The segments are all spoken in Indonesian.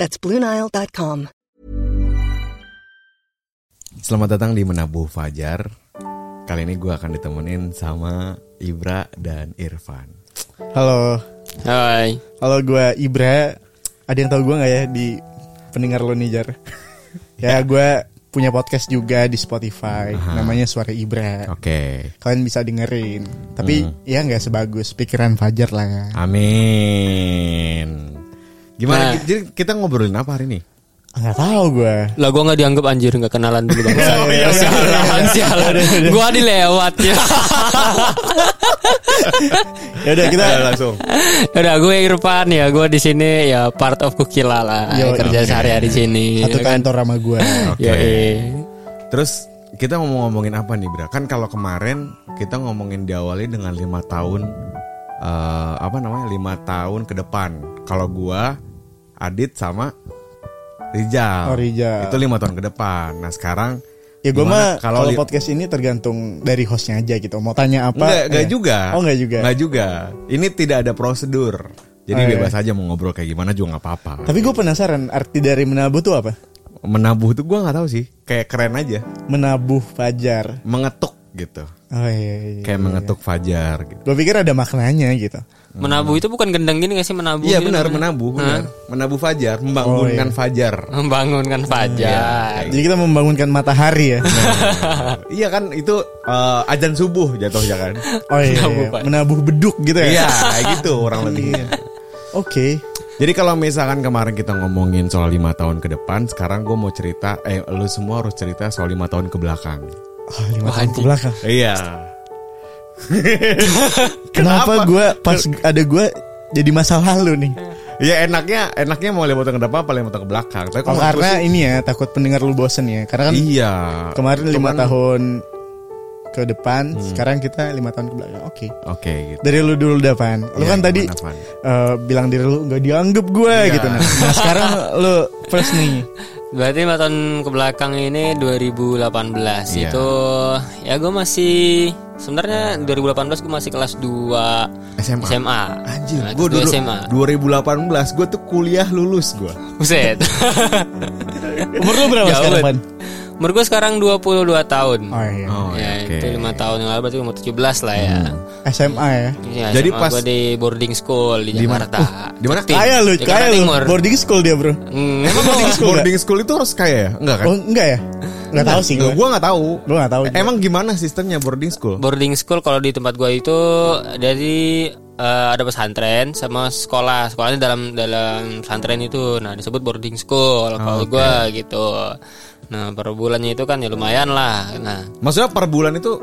That's BlueNile.com. Selamat datang di Menabuh Fajar. Kali ini gue akan ditemenin sama Ibra dan Irfan. Halo, Hai. halo gue Ibra. Ada yang tahu gue nggak ya di pendengar lo nih Jar? ya gue punya podcast juga di Spotify, namanya Suara Ibra. Oke. Kalian bisa dengerin. Tapi ya nggak sebagus pikiran Fajar lah ya. Amin. Gimana? Nah. Jadi kita ngobrolin apa hari ini? Nggak tahu gue. Lah gua nggak dianggap anjir nggak kenalan dulu bang. Oh, iya, iya. sialan, sialan. Gua dilewat ya. Ya udah kita Ayo langsung. Udah gue Irfan ya, gue di sini ya part of Kukila lah, Yo, kerja oke. sehari-hari di sini. satu ya kan? kantor sama gue. Oke. Ya, eh. Terus kita mau ngomongin apa nih, Bra? Kan kalau kemarin kita ngomongin diawali dengan lima tahun eh, apa namanya? lima tahun ke depan. Kalau gua Adit sama Rijal. Oh, Rijal. Itu lima tahun ke depan. Nah sekarang Ya gue mah kalau li- podcast ini tergantung dari hostnya aja gitu. Mau tanya apa? Enggak, enggak ya. juga. Oh enggak juga. Enggak juga. Ini tidak ada prosedur. Jadi Oh, iya. bebas aja mau ngobrol kayak gimana juga nggak apa-apa. Tapi gue penasaran arti dari menabuh tuh apa? Menabuh tuh gua nggak tahu sih. Kayak keren aja. Menabuh fajar. Mengetuk gitu. Oh iya. iya. Kayak mengetuk fajar gitu. Gue pikir ada maknanya gitu. Menabuh itu bukan gendang gini gak sih menabuh? Iya gitu benar menabuh, benar. Menabuh fajar, membangunkan Oh, iya. fajar. Membangunkan fajar. Jadi kita membangunkan matahari ya. iya kan itu eh, azan subuh jatuhnya kan. Oh iya, Menabuh, iya. Menabuh beduk gitu ya. Iya, kayak gitu orang lebih. Iya. Oke. Jadi kalau misalkan kemarin kita ngomongin soal lima tahun ke depan, sekarang gue mau cerita, eh lu semua harus cerita soal lima tahun ke belakang. Oh, lima Wah, tahun ke belakang. Iya. Kenapa gue pas ada gue jadi masa lalu nih? Ya enaknya, enaknya mau tahun ke depan apa tahun ke belakang. Tapi Oh, karena sih- ini ya takut pendengar lu bosen ya. Karena kan iya. kemarin lima tahun ke depan, sekarang kita lima tahun ke belakang. Oke. Oke gitu. Dari lu dulu depan. Lu Iya, kan tadi eh, bilang diri lu nggak dianggap gue Iya. gitu nah. Nah sekarang lu first nih. Berarti lima tahun ke belakang ini 2018 Iya. itu ya gue masih sebenarnya 2018 gue masih kelas 2 SMA. SMA. Anjir, Nah, gue dulu SMA. 2018 gue tuh kuliah lulus gue. Buset. Umur lu berapa Jauh sekarang, banget. Umur gue sekarang 22 tahun. Oh iya. Oh, ya, oke. itu lima tahun yang lalu berarti umur 17 lah ya. SMA ya. Iya, Jadi SMA pas- gua di boarding school di? Jakarta. di mana? Jaktim. Kaya lu, Jakarta kaya lu. Boarding school dia, Bro. Hmm, Emang boarding school Boarding school itu harus kaya ya? Enggak kan? Oh, enggak ya? Enggak tahu sih gue. Gue gak tahu. Gue nggak tahu. Emang gimana sistemnya boarding school? boarding school kalau di tempat gua itu dari eh, ada pesantren sama sekolah. Sekolahnya dalam dalam pesantren itu. Nah, disebut boarding school kalau oke. gua gitu. Nah, per bulannya itu kan ya lumayan lah. Nah, Maksudnya per bulan itu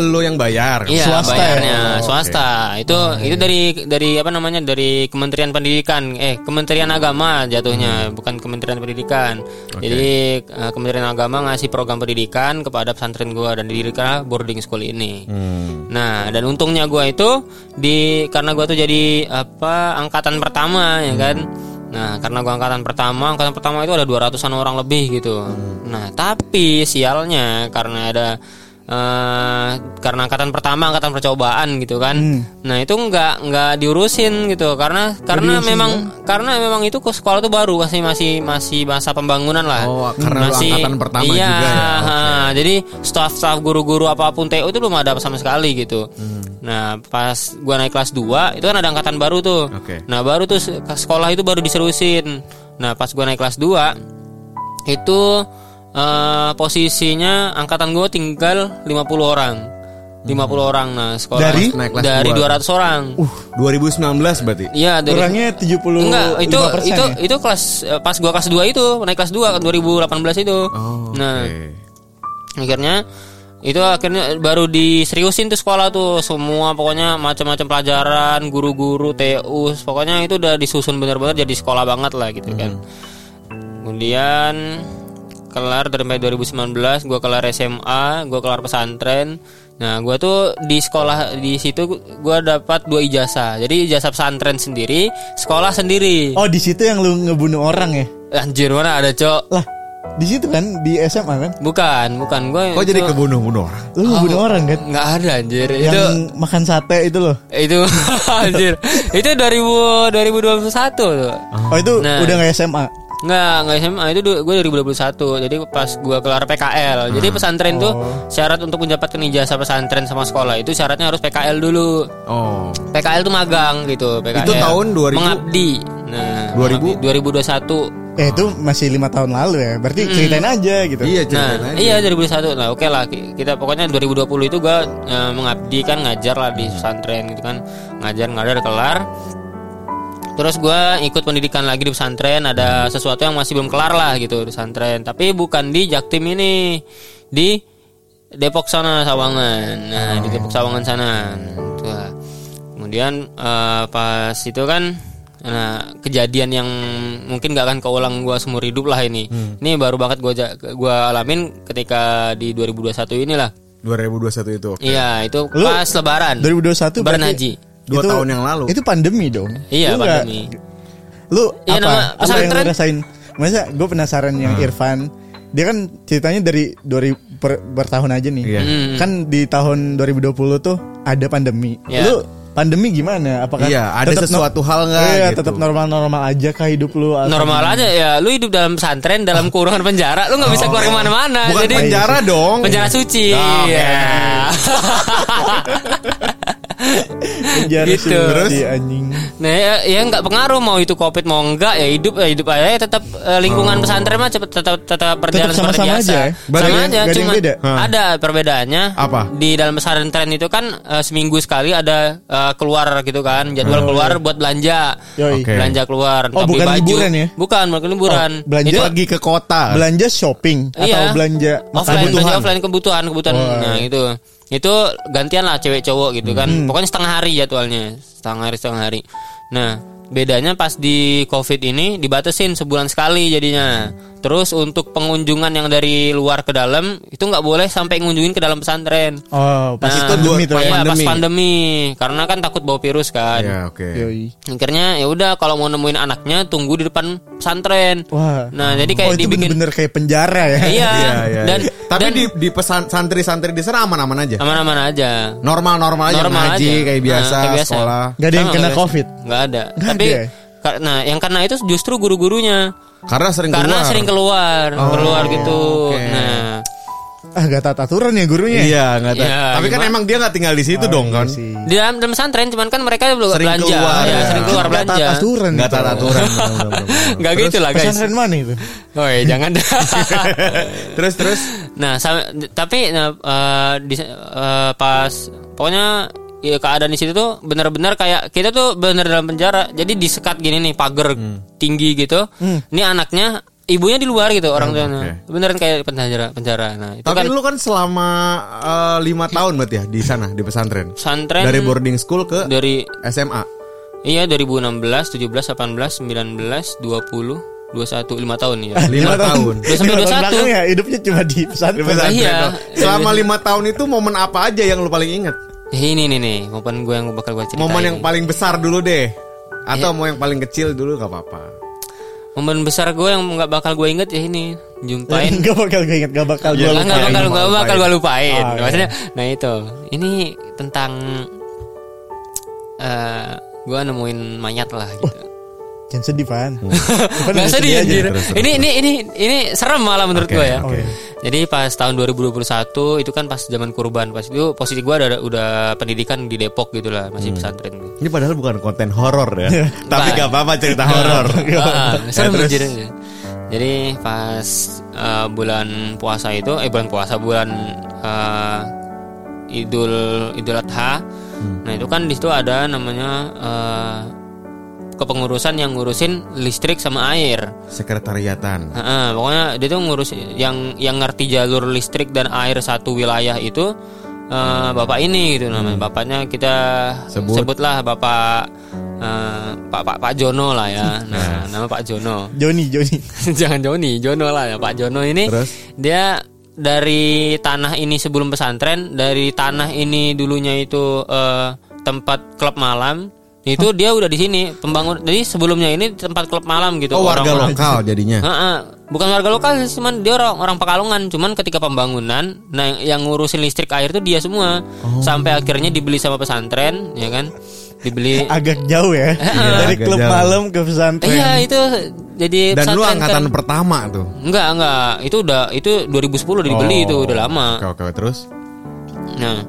lo yang bayar? Iya, Swasta ya? bayarnya Oh, swasta. Itu itu dari dari apa namanya? dari Kementerian Pendidikan. Eh, Kementerian Agama jatuhnya, bukan Kementerian Pendidikan. Jadi eh, Kementerian Agama ngasih program pendidikan kepada pesantren gua dan didirikan boarding school ini. Hmm. Nah, dan untungnya gua itu di karena gua tuh jadi apa angkatan pertama ya kan. Nah, karena gua angkatan pertama, angkatan pertama itu ada 200-an orang lebih gitu. Nah, tapi sialnya karena ada eh karena angkatan pertama, angkatan percobaan gitu kan. Nah, itu nggak nggak diurusin gitu karena karena memang karena memang itu sekolah tuh baru masih masih masih masa pembangunan lah. Oh, karena lu angkatan pertama iya, juga ya? Ha, jadi staff-staff guru-guru apa pun TU itu belum ada sama sekali gitu. Hmm. Nah, pas gua naik kelas 2 itu kan ada angkatan baru tuh. Oke. Nah, baru tuh sekolah itu baru diserusin. Nah, pas gua naik kelas 2 itu eh, posisinya angkatan gua tinggal 50 orang. 50 orang nah sekolah Dari? Naik kelas dari dua. 200 orang. Uh, 2019 berarti? Iya, dari Kurangnya 70 Enggak, itu itu ya? itu kelas eh, pas gua kelas 2 itu, naik kelas 2 2018 itu. Oh, nah, oke. akhirnya itu akhirnya baru diseriusin tuh sekolah tuh semua pokoknya macam-macam pelajaran guru-guru TU pokoknya itu udah disusun bener-bener jadi sekolah banget lah gitu kan kemudian kelar dari sampai 2019 gue kelar SMA gue kelar pesantren nah gue tuh di sekolah di situ gue dapat dua ijazah jadi ijazah pesantren sendiri sekolah sendiri Oh di situ yang lu ngebunuh orang ya? anjir mana ada cok Lah di situ kan di SMA kan? bukan bukan gue Kok jadi kebunuh-bunuh orang? Lu ngebunuh orang kan? nggak ada anjir Yang itu makan sate itu loh. itu anjir itu 2000 2021 tuh Oh itu Nah. udah nggak SMA? Nggak, nggak SMA itu du- gue 2021 Jadi pas gue kelar PKL Jadi pesantren tuh syarat untuk mendapatkan ijazah pesantren sama sekolah Itu syaratnya harus PKL dulu Oh. PKL tuh magang gitu PKL. Itu tahun 2000? Mengabdi Nah 2000? mengabdi. 2021 Eh itu masih lima tahun lalu ya. Berarti ceritain aja gitu. Iya, Nah, ceritain aja. iya 2021. Nah, oke lah. Ki- Kita pokoknya 2020 itu gua eh, mengabdi kan ngajar lah di pesantren gitu kan. Ngajar ngajar kelar. Terus gua ikut pendidikan lagi di pesantren. Ada sesuatu yang masih belum kelar lah gitu di pesantren. Tapi bukan di Jaktim ini, di Depok sana Sawangan. Nah, di Depok Sawangan sana. Lah. Kemudian eh, pas itu kan nah kejadian yang mungkin gak akan keulang gua seumur hidup lah ini. Ini baru banget gua ja- gua alamin ketika di 2021 inilah. 2021 itu. oke. Iya, itu Lu pas lebaran. 2021 Lebaran berarti- haji. Dua tahun yang lalu. Itu pandemi dong. Iya, Lu pandemi. Lu Iya, apa? nama apa yang lu pesantren- rasain? Masa gue penasaran yang Hmm. Irfan. Dia kan ceritanya dari 2000 per, bertahun aja nih. Iya. Hmm. Kan di tahun 2020 tuh ada pandemi. Iya. Lu pandemi gimana? Apakah Iya, ada tetap no- sesuatu hal nggak Iya, gitu? tetap normal-normal aja kah hidup lu? Normal aja ya, lu hidup dalam pesantren, dalam kurungan penjara, lu nggak bisa keluar ke mana-mana. Bukan Jadi penjara dong. penjara suci. Oh, oke. Iya. Penjara Gitu. Terus? anjing. Nah ya, ya nggak pengaruh mau itu covid mau enggak ya hidup ya hidup aja tetap eh, lingkungan pesantren mah cepet tetap tetap berjalan Tetap seperti sama-sama biasa. aja ya? Sama nggak- aja yang cuma beda? Ada perbedaannya. Apa? Di dalam pesantren itu kan eh, seminggu sekali ada eh, keluar gitu kan jadwal Oh, keluar buat belanja. Yoi. Oke. Belanja keluar, Oh, bukan baju. liburan ya? Bukan, bukan liburan. Oh, belanja Itu Pergi ke kota. Belanja shopping atau Iya. belanja offline kebutuhan? belanja offline kebutuhan kebutuhan Wah. nah itu itu gantian lah cewek cowok gitu kan. Hmm. pokoknya setengah hari jadwalnya. Setengah hari setengah hari. Nah bedanya pas di covid ini dibatasin sebulan sekali jadinya terus untuk pengunjungan yang dari luar ke dalam itu nggak boleh sampai ngunjungin ke dalam pesantren Oh, pas Nah, itu pandemi tuh iya, ya. pas pandemi. pandemi karena kan takut bawa virus kan Iya, oke. Yoi. akhirnya ya udah kalau mau nemuin anaknya tunggu di depan pesantren Wah. nah jadi kayak oh, itu dibikin bener-bener kayak penjara ya. iya, Iya, iya. dan Tapi dan di di pesan santri-santri di sana aman-aman aja. aman-aman aja Normal-normal aja normal ngaji aja. kayak Nah, biasa, kayak biasa. sekolah. Nggak ada yang Sama, kena nggak COVID? nggak ada tapi ya? karena yang kena itu justru guru-gurunya Karena sering karena keluar. sering keluar Oh, keluar gitu oke. nah Ah, gak taat aturan ya gurunya. Iya, nggak tahu. Iya, Tapi kan gimana? emang dia nggak tinggal di situ Oh, dong iya kan. sih. di dalam dalam pesantren cuman kan mereka belum Sering belanja keluar, ya, ya. sering keluar Nggak taat belanja aturan. Nggak gitu. taat aturan. bener, bener, bener. nggak gitu lah guys Pesantren mana itu? oh iya, jangan terus terus nah tapi nah, eh, di, eh, pas pokoknya ya keadaan di situ tuh benar-benar kayak kita tuh benar dalam penjara jadi disekat gini nih pagar tinggi gitu ini anaknya ibunya di luar gitu orang tuanya beneran kayak penjara penjara nah itu tapi kan lu kan selama eh, lima tahun berarti ya di sana di pesantren. pesantren Dari boarding school ke dari SMA. iya 2016 17 18 19 20 21 5 tahun ya Lima tahun. Udah sampai Lima tahun 21. belakang ya hidupnya cuma di pesantren. Pesantren. Iya. Selama lima tahun itu momen apa aja yang lu paling inget? Eh, ini nih nih momen gue yang bakal gue ceritain Momen yang paling besar dulu deh. Atau Iya. mau yang paling kecil dulu gak apa-apa. momen besar gue yang nggak bakal gue inget ya ini jumpain Gak bakal gue inget, gak bakal gue lupain. nggak bakal lupain. nggak bakal gue lupain. Oh, iya. Maksudnya, nah itu ini tentang eh gue nemuin mayat lah gitu. Jangan sedih, Pan. Hmm. Udah sedih anjir. terus, terus, Ini ini ini ini serem malah menurut Oke, gue ya. oke. Jadi pas tahun 2021 itu kan pas zaman kurban pas itu posisi gue ada udah pendidikan di Depok gitu lah Hmm. masih pesantren. Ini padahal bukan konten horor ya. Tapi Bukan. gak apa-apa cerita horor. Ah, serem anjir. Jadi pas eh, bulan puasa itu eh bulan puasa bulan eh, Idul Idul Adha. Hmm. Nah, itu kan di situ ada namanya eh, kepengurusan yang ngurusin listrik sama air. Sekretariatan. Heeh, pokoknya dia tuh ngurus yang yang ngerti jalur listrik dan air satu wilayah itu eh, bapak ini gitu namanya. Bapaknya kita Sebut. sebutlah bapak eh, Pak Pak Pak Jono lah ya. Nah, nama Pak Jono. Joni, Joni. Jangan Joni, Jono lah ya Pak Jono ini. Terus? Dia dari tanah ini sebelum pesantren, dari tanah ini dulunya itu eh, tempat klub malam. Itu dia udah di sini pembangun. Jadi sebelumnya ini tempat klub malam gitu. Oh warga Orang-orang- lokal jadinya. Heeh. bukan warga lokal sih, cuman dia orang orang Pekalongan. Cuman ketika pembangunan, nah yang, ngurusin listrik air itu dia semua. Sampai akhirnya dibeli sama pesantren, ya kan? Dibeli. Agak jauh ya. Dari agak klub jauh. malam ke pesantren. Iya itu jadi Dan lu pesantren angkatan kan. pertama tuh. Enggak, enggak. Itu udah itu 2010 udah dibeli Oh. itu udah lama. Oke oke terus. Nah,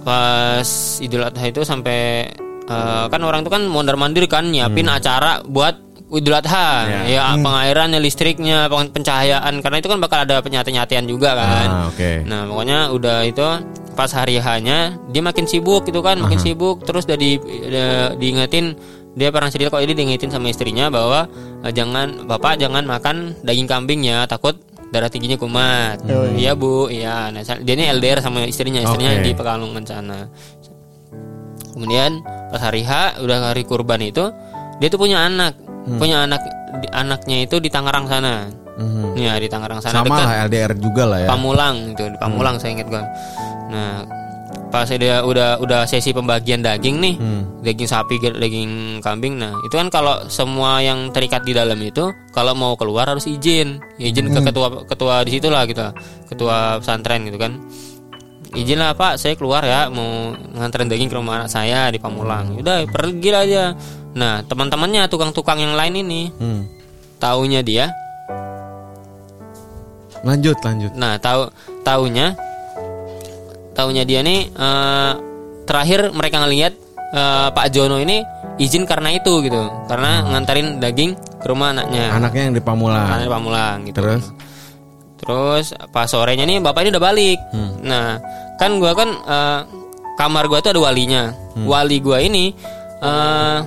pas Idul Adha itu sampai eh, kan orang itu kan mondar-mandir kan nyiapin acara buat Idul Adha. Ya. Ya, pengairannya, listriknya, pencahayaan karena itu kan bakal ada penyate-nyatean juga kan. Ah, oke. Nah, pokoknya udah itu pas hari hanya dia makin sibuk gitu kan, makin sibuk terus udah di udah diingetin dia pernah cerita kok ini diingetin sama istrinya bahwa eh, jangan bapak jangan makan daging kambing ya takut darah tingginya kumat. Iya bu, iya. Nah, dia ini LDR sama istrinya, istrinya Oke. di Pekalongan sana. Kemudian pas hari H udah hari kurban itu dia tuh punya anak, punya anak di- anaknya itu di Tangerang sana. Mhm. Ya di Tangerang sana Sama dekat. lah LDR juga lah ya. Pamulang itu di Pamulang saya ingat gua. Nah, pas dia udah udah sesi pembagian daging nih, daging sapi, daging kambing. Nah, itu kan kalau semua yang terikat di dalam itu kalau mau keluar harus izin, izin ke ketua ketua di situ lah gitu, ketua pesantren gitu kan. Izin lah Pak, saya keluar ya mau nganterin daging ke rumah anak saya di Pamulang. Udah pergi aja. Nah, teman-temannya tukang-tukang yang lain ini Hmm. taunya dia Lanjut lanjut. Nah, tahu taunya taunya dia nih eh, terakhir mereka ngelihat eh, Pak Jono ini izin karena itu gitu. Karena nganterin daging ke rumah anaknya. Anaknya yang di Pamulang. Anaknya di Pamulang gitu. Terus? Terus pas sorenya nih bapak ini udah balik. Nah, kan gua kan eh, kamar gua tuh ada walinya. Wali gua ini eh,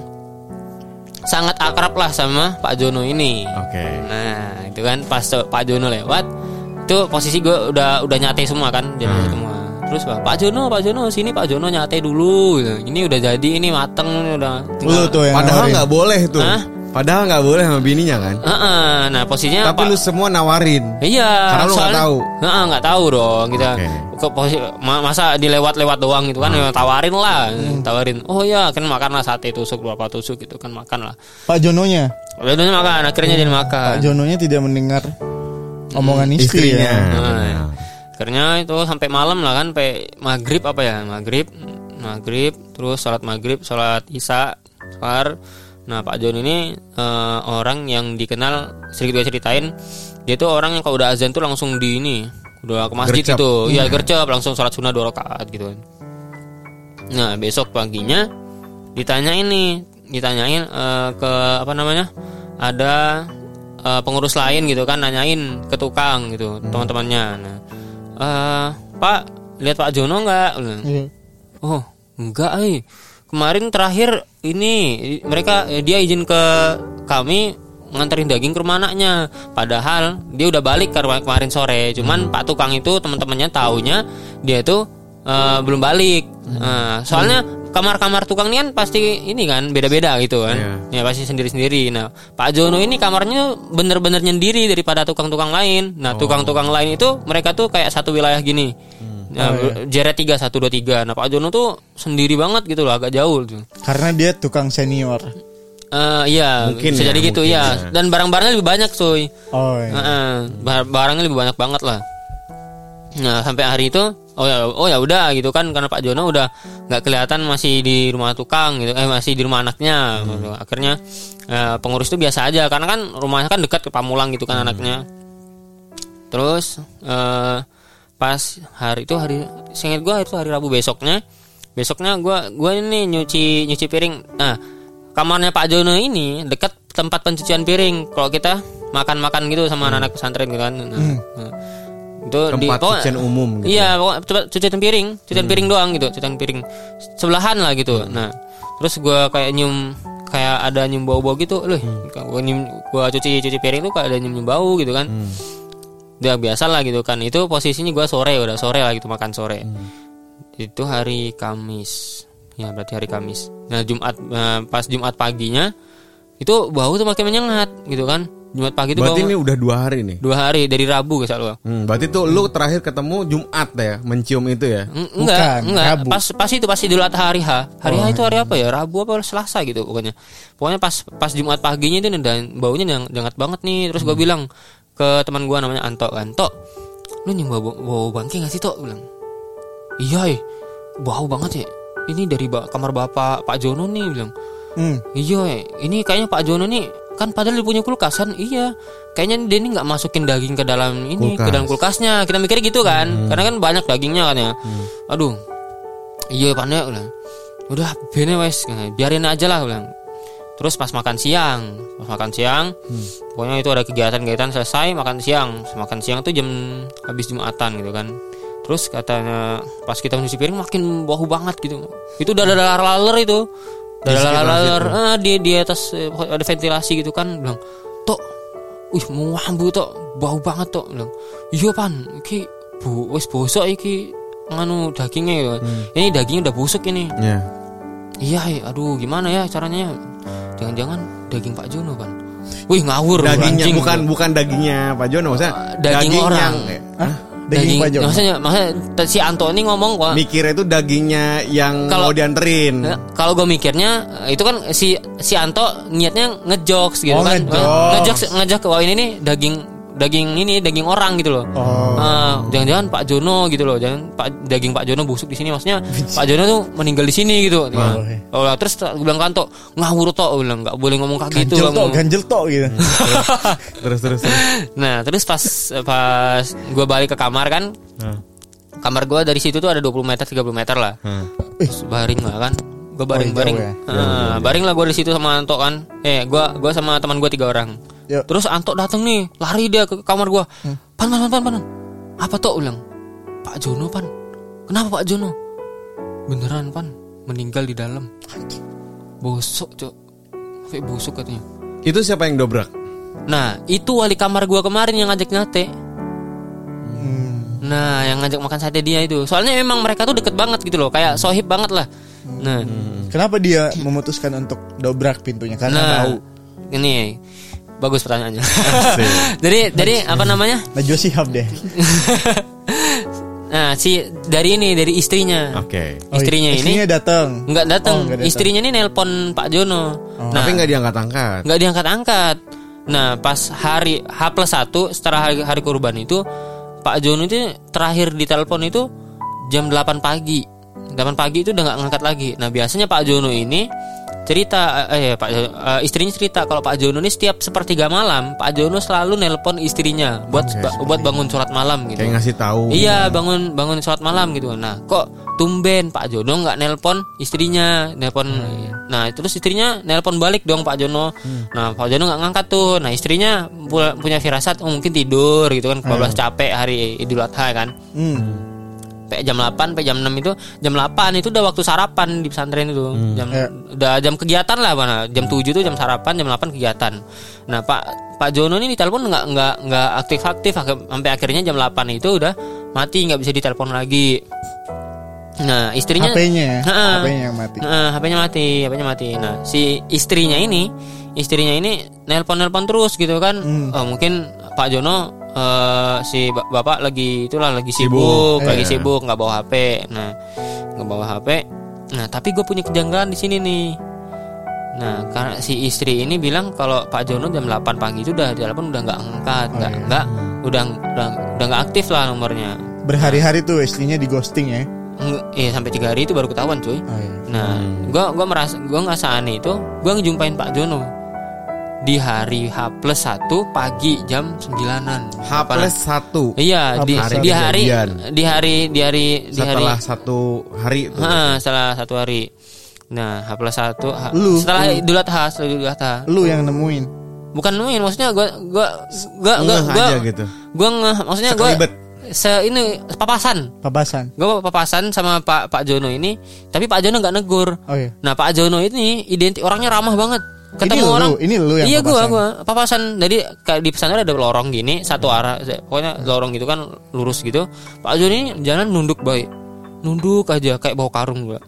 sangat akrab lah sama Pak Jono ini. Oke. Nah, itu kan pas Pak Jono lewat, itu posisi gue udah udah nyate semua kan, jadi Hmm. semua. Terus Pak, Pak Jono, Pak Jono sini Pak Jono nyate dulu. Ini udah jadi, ini mateng, ini udah. Lu tuh yang Padahal nggak boleh tuh. Hah? Padahal nggak boleh sama bininya kan. Heeh, nah posisinya Tapi Pak- lu semua nawarin. Iya, Karena lu nggak tahu. Heeh, nggak tahu dong kita. Oke. Ke posi- ma- masa dilewat-lewat doang gitu kan, Hmm. ya tawarin lah, tawarin. Oh ya, kan makan lah sate tusuk berapa tusuk gitu kan makan lah. Pak Jononya. Udah udah makan, akhirnya jadi makan. Pak Jononya tidak mendengar omongan istri Istrinya. ya. Nah, akhirnya itu sampai malam lah kan sampai maghrib apa ya maghrib maghrib terus sholat maghrib sholat isya kelar nah Pak Jon ini eh, orang yang dikenal sedikit gue ceritain dia tuh orang yang kalau udah azan tuh langsung di ini udah ke masjid Gercep. itu ya gercep langsung sholat sunnah dua rakaat gitu kan. Nah besok paginya ditanya ini ditanyain eh, ke apa namanya ada eh, pengurus lain gitu kan nanyain ke tukang gitu teman-temannya. Nah eh, Pak lihat Pak Jono nggak? Iya. oh enggak eh. Kemarin terakhir ini mereka eh, dia izin ke kami nganterin daging ke rumah anaknya. Padahal dia udah balik ke rumah kemarin sore. Cuman Pak tukang itu teman-temannya taunya dia itu eh, belum balik. Nah, soalnya kamar-kamar tukang ini kan pasti ini kan beda-beda gitu kan. Ya pasti sendiri-sendiri. Nah Pak Jono ini kamarnya bener-bener nyendiri daripada tukang-tukang lain. Nah tukang-tukang lain itu mereka tuh kayak satu wilayah gini Nah, jeret tiga satu dua tiga. Nah Pak Jono tuh sendiri banget gitu loh, agak jauh tuh. Karena dia tukang senior. Eh iya, Mungkin bisa ya, jadi gitu mungkin ya. ya. Dan barang-barangnya lebih banyak cuy. Oh iya. Heeh, bar- barangnya lebih banyak banget lah. Nah sampai hari itu, oh ya, oh ya udah gitu kan, karena Pak Jono udah nggak kelihatan masih di rumah tukang gitu, eh masih di rumah anaknya. gitu. Akhirnya eh, pengurus itu biasa aja, karena kan rumahnya kan dekat ke Pamulang gitu kan anaknya. Terus eh, pas hari itu hari, seingat gue itu hari Rabu besoknya, besoknya gua gua ini nyuci nyuci piring. Nah kamarnya Pak Jono ini dekat tempat pencucian piring. Kalau kita makan-makan gitu sama anak-anak pesantren gitu kan. Nah, nah. itu di Tempat pokok- cucian umum gitu. Iya, pokok cucian piring, cucian piring doang gitu, cucian piring sebelahan lah gitu. Nah, terus gua kayak nyium kayak ada nyium bau-bau gitu, loh. Gua nyium gua cuci cuci piring tuh kayak ada nyium, -nyium bau gitu kan. Udah biasa lah gitu kan. Itu posisinya gua sore udah sore lah gitu makan sore. Itu hari Kamis. ya berarti hari Kamis nah Jumat eh, pas Jumat paginya itu bau tuh makin menyengat gitu kan Jumat pagi itu Berarti bau ini udah dua hari nih. dua hari dari Rabu guys lu Hmm, berarti tuh lu terakhir ketemu Jumat ya, mencium itu ya. Eng- Enggak, Bukan, enggak. Rabu. Pas pas itu pasti dulu hari H. Hari H itu hari apa ya? Rabu apa Selasa gitu pokoknya. Pokoknya pas pas Jumat paginya itu dan baunya yang jangat banget nih. Terus gue bilang ke teman gua namanya Anto, Anto, lu nyium bau, bau bangke gak sih Tok? Bilang. Iya, eh. bau banget ya. Ini dari ba- kamar bapak Pak Jono nih bilang. Hmm. Iya, eh. ini kayaknya Pak Jono nih kan padahal dia punya kulkas kan iya kayaknya dia ini nggak masukin daging ke dalam ini ke Kulkas. dalam kulkasnya kita mikir gitu kan karena kan banyak dagingnya kan ya aduh iya pandai udah udah bene wes biarin aja lah ulang terus pas makan siang pas makan siang pokoknya itu ada kegiatan-kegiatan selesai makan siang. Makan siang tuh jam habis jumatan gitu kan. Terus katanya pas kita nyuci piring makin bau banget gitu. Itu udah ada laler itu. Di ada laler. ah, di di atas eh, ada ventilasi gitu kan. Bilang tok wih mau ambu tok. Bau banget tok. Bilang iya pan. Iki bu wis bosok iki nganu dagingnya ya. Ini dagingnya udah busuk ini. Ya. Iya, iya, aduh gimana ya caranya? Jangan-jangan daging Pak Jono kan? Wih ngawur, Dagingnya anjing. bukan bukan dagingnya Pak Jono, maksudnya Daging orang. yang Hah? Daging, Pak Jono. Maksudnya, maksudnya si Anto ini ngomong kok. mikirnya itu dagingnya yang Kalau- mau dianterin. eh, Kalau gue mikirnya eh, itu kan si si Anto niatnya ngejokes gitu Oh, kan, ngejokes. ngejokes ngejokes wah ini nih daging daging ini daging orang gitu loh. Oh. Ah, jangan-jangan Pak Jono gitu loh, jangan Pak daging Pak Jono busuk di sini maksudnya Pak Jono tuh meninggal di sini gitu. Nah, iya. oh, terus gue bilang kan Tok, ngawur tok, gue bilang nggak boleh ngomong kayak gitu. Ganjel tok, kamu." ganjel tok gitu. terus terus terus. Nah, terus pas pas gue balik ke kamar kan, Nah, kamar gue dari situ tuh ada 20 meter 30 meter lah. nah. Terus baring lah kan. Gue baring Oh, baring. jauh ya? Ah, baring lah gue di situ sama Anto kan. Eh, gue gua sama teman gue tiga orang. Yuk. Terus Anto datang nih, lari dia ke kamar gue. Pan pan pan pan pan. Apa tuh ulang? Pak Jono pan. Kenapa Pak Jono? Beneran pan, meninggal di dalam. Bosok cok. Kayak busuk katanya. Itu siapa yang dobrak? Nah, itu wali kamar gua kemarin yang ngajak nyate. Hmm. Nah, yang ngajak makan sate dia itu. Soalnya memang mereka tuh deket banget gitu loh, kayak sohib banget lah. Nah, Kenapa dia memutuskan untuk dobrak pintunya? Karena nah, tahu ini bagus pertanyaannya. jadi, jadi apa namanya? Najwa Shihab deh. Nah, si dari ini dari istrinya. Oke. Oh, Istrinya ini istrinya datang. nggak datang. Oh. Istrinya ini nelpon Pak Jono. Nah, Tapi nggak diangkat-angkat. nggak diangkat-angkat. Nah, pas hari H plus satu setelah hari, hari kurban itu Pak Jono itu terakhir ditelepon itu jam 8 pagi. 8 pagi itu udah nggak ngangkat lagi. Nah, biasanya Pak Jono ini cerita eh Pak Jo- eh, istrinya cerita kalau Pak Jono ini setiap sepertiga malam Pak Jono selalu nelpon istrinya buat ba- buat bangun sholat malam gitu. Kayak ngasih tahu. Iya bangun bangun sholat malam gitu. Nah kok tumben Pak Jono nggak nelpon istrinya, nelpon. Nah terus istrinya nelpon balik dong Pak Jono. Nah Pak Jono nggak ngangkat tuh. Nah istrinya pu- punya firasat oh, mungkin tidur gitu kan, kebablas capek hari Idul Adha kan. Hmm. Sampai jam 8 sampai jam 6 itu jam 8 itu udah waktu sarapan di pesantren itu. Jam Ya. udah jam kegiatan lah mana. Jam 7 itu jam sarapan, jam 8 kegiatan. Nah, Pak Pak Jono ini ditelepon nggak nggak nggak aktif-aktif sampai akhirnya jam 8 itu udah mati nggak bisa ditelepon lagi. Nah, istrinya HP-nya, Heeh. HP-nya yang mati. Nah, HP-nya mati, HP-nya mati. Nah, si istrinya ini, istrinya ini nelpon-nelpon terus gitu kan. Hmm. Oh, mungkin Pak Jono eh, si ba- bapak lagi itulah lagi Sibuk. sibuk, lagi Iya. sibuk nggak bawa HP. Nah, nggak bawa HP. Nah, tapi gue punya kejanggalan di sini nih. Nah, karena si istri ini bilang kalau Pak Jono jam 8 pagi itu udah telepon udah nggak angkat, Oh, nggak iya. nggak udah udah udah nggak aktif lah nomornya. Berhari-hari tuh istrinya di ghosting ya. Eh sampai tiga hari itu baru ketahuan cuy. Oh, iya. Nah, gua gua merasa gua ngerasa aneh itu, gua ngejumpain Pak Jono di hari H plus 1 pagi jam 9-an. H plus satu. Iya, H di, plus di satu. hari Kejadian. di hari di hari di hari Setelah satu hari itu. Ha, setelah satu hari. Nah, H plus 1 H- Lu, setelah lu. Idul Adha, setelah Idul Adha. Lu yang nemuin. Bukan nemuin, maksudnya gua gua gua gua Ngeh gua, aja gitu. gua ngeh, maksudnya gua Sekelibet. se ini papasan. Papasan. Gue papasan sama Pak Pak Jono ini, tapi Pak Jono nggak negur. Oh iya. Nah Pak Jono ini identik orangnya ramah banget. Ketemu Ini lu, orang, ini lu yang iya gua papasan. gua papasan. Jadi kayak di pesantren ada lorong gini satu arah, pokoknya lorong gitu kan lurus gitu. Pak Jono ini jalan nunduk baik, nunduk aja kayak bawa karung gua.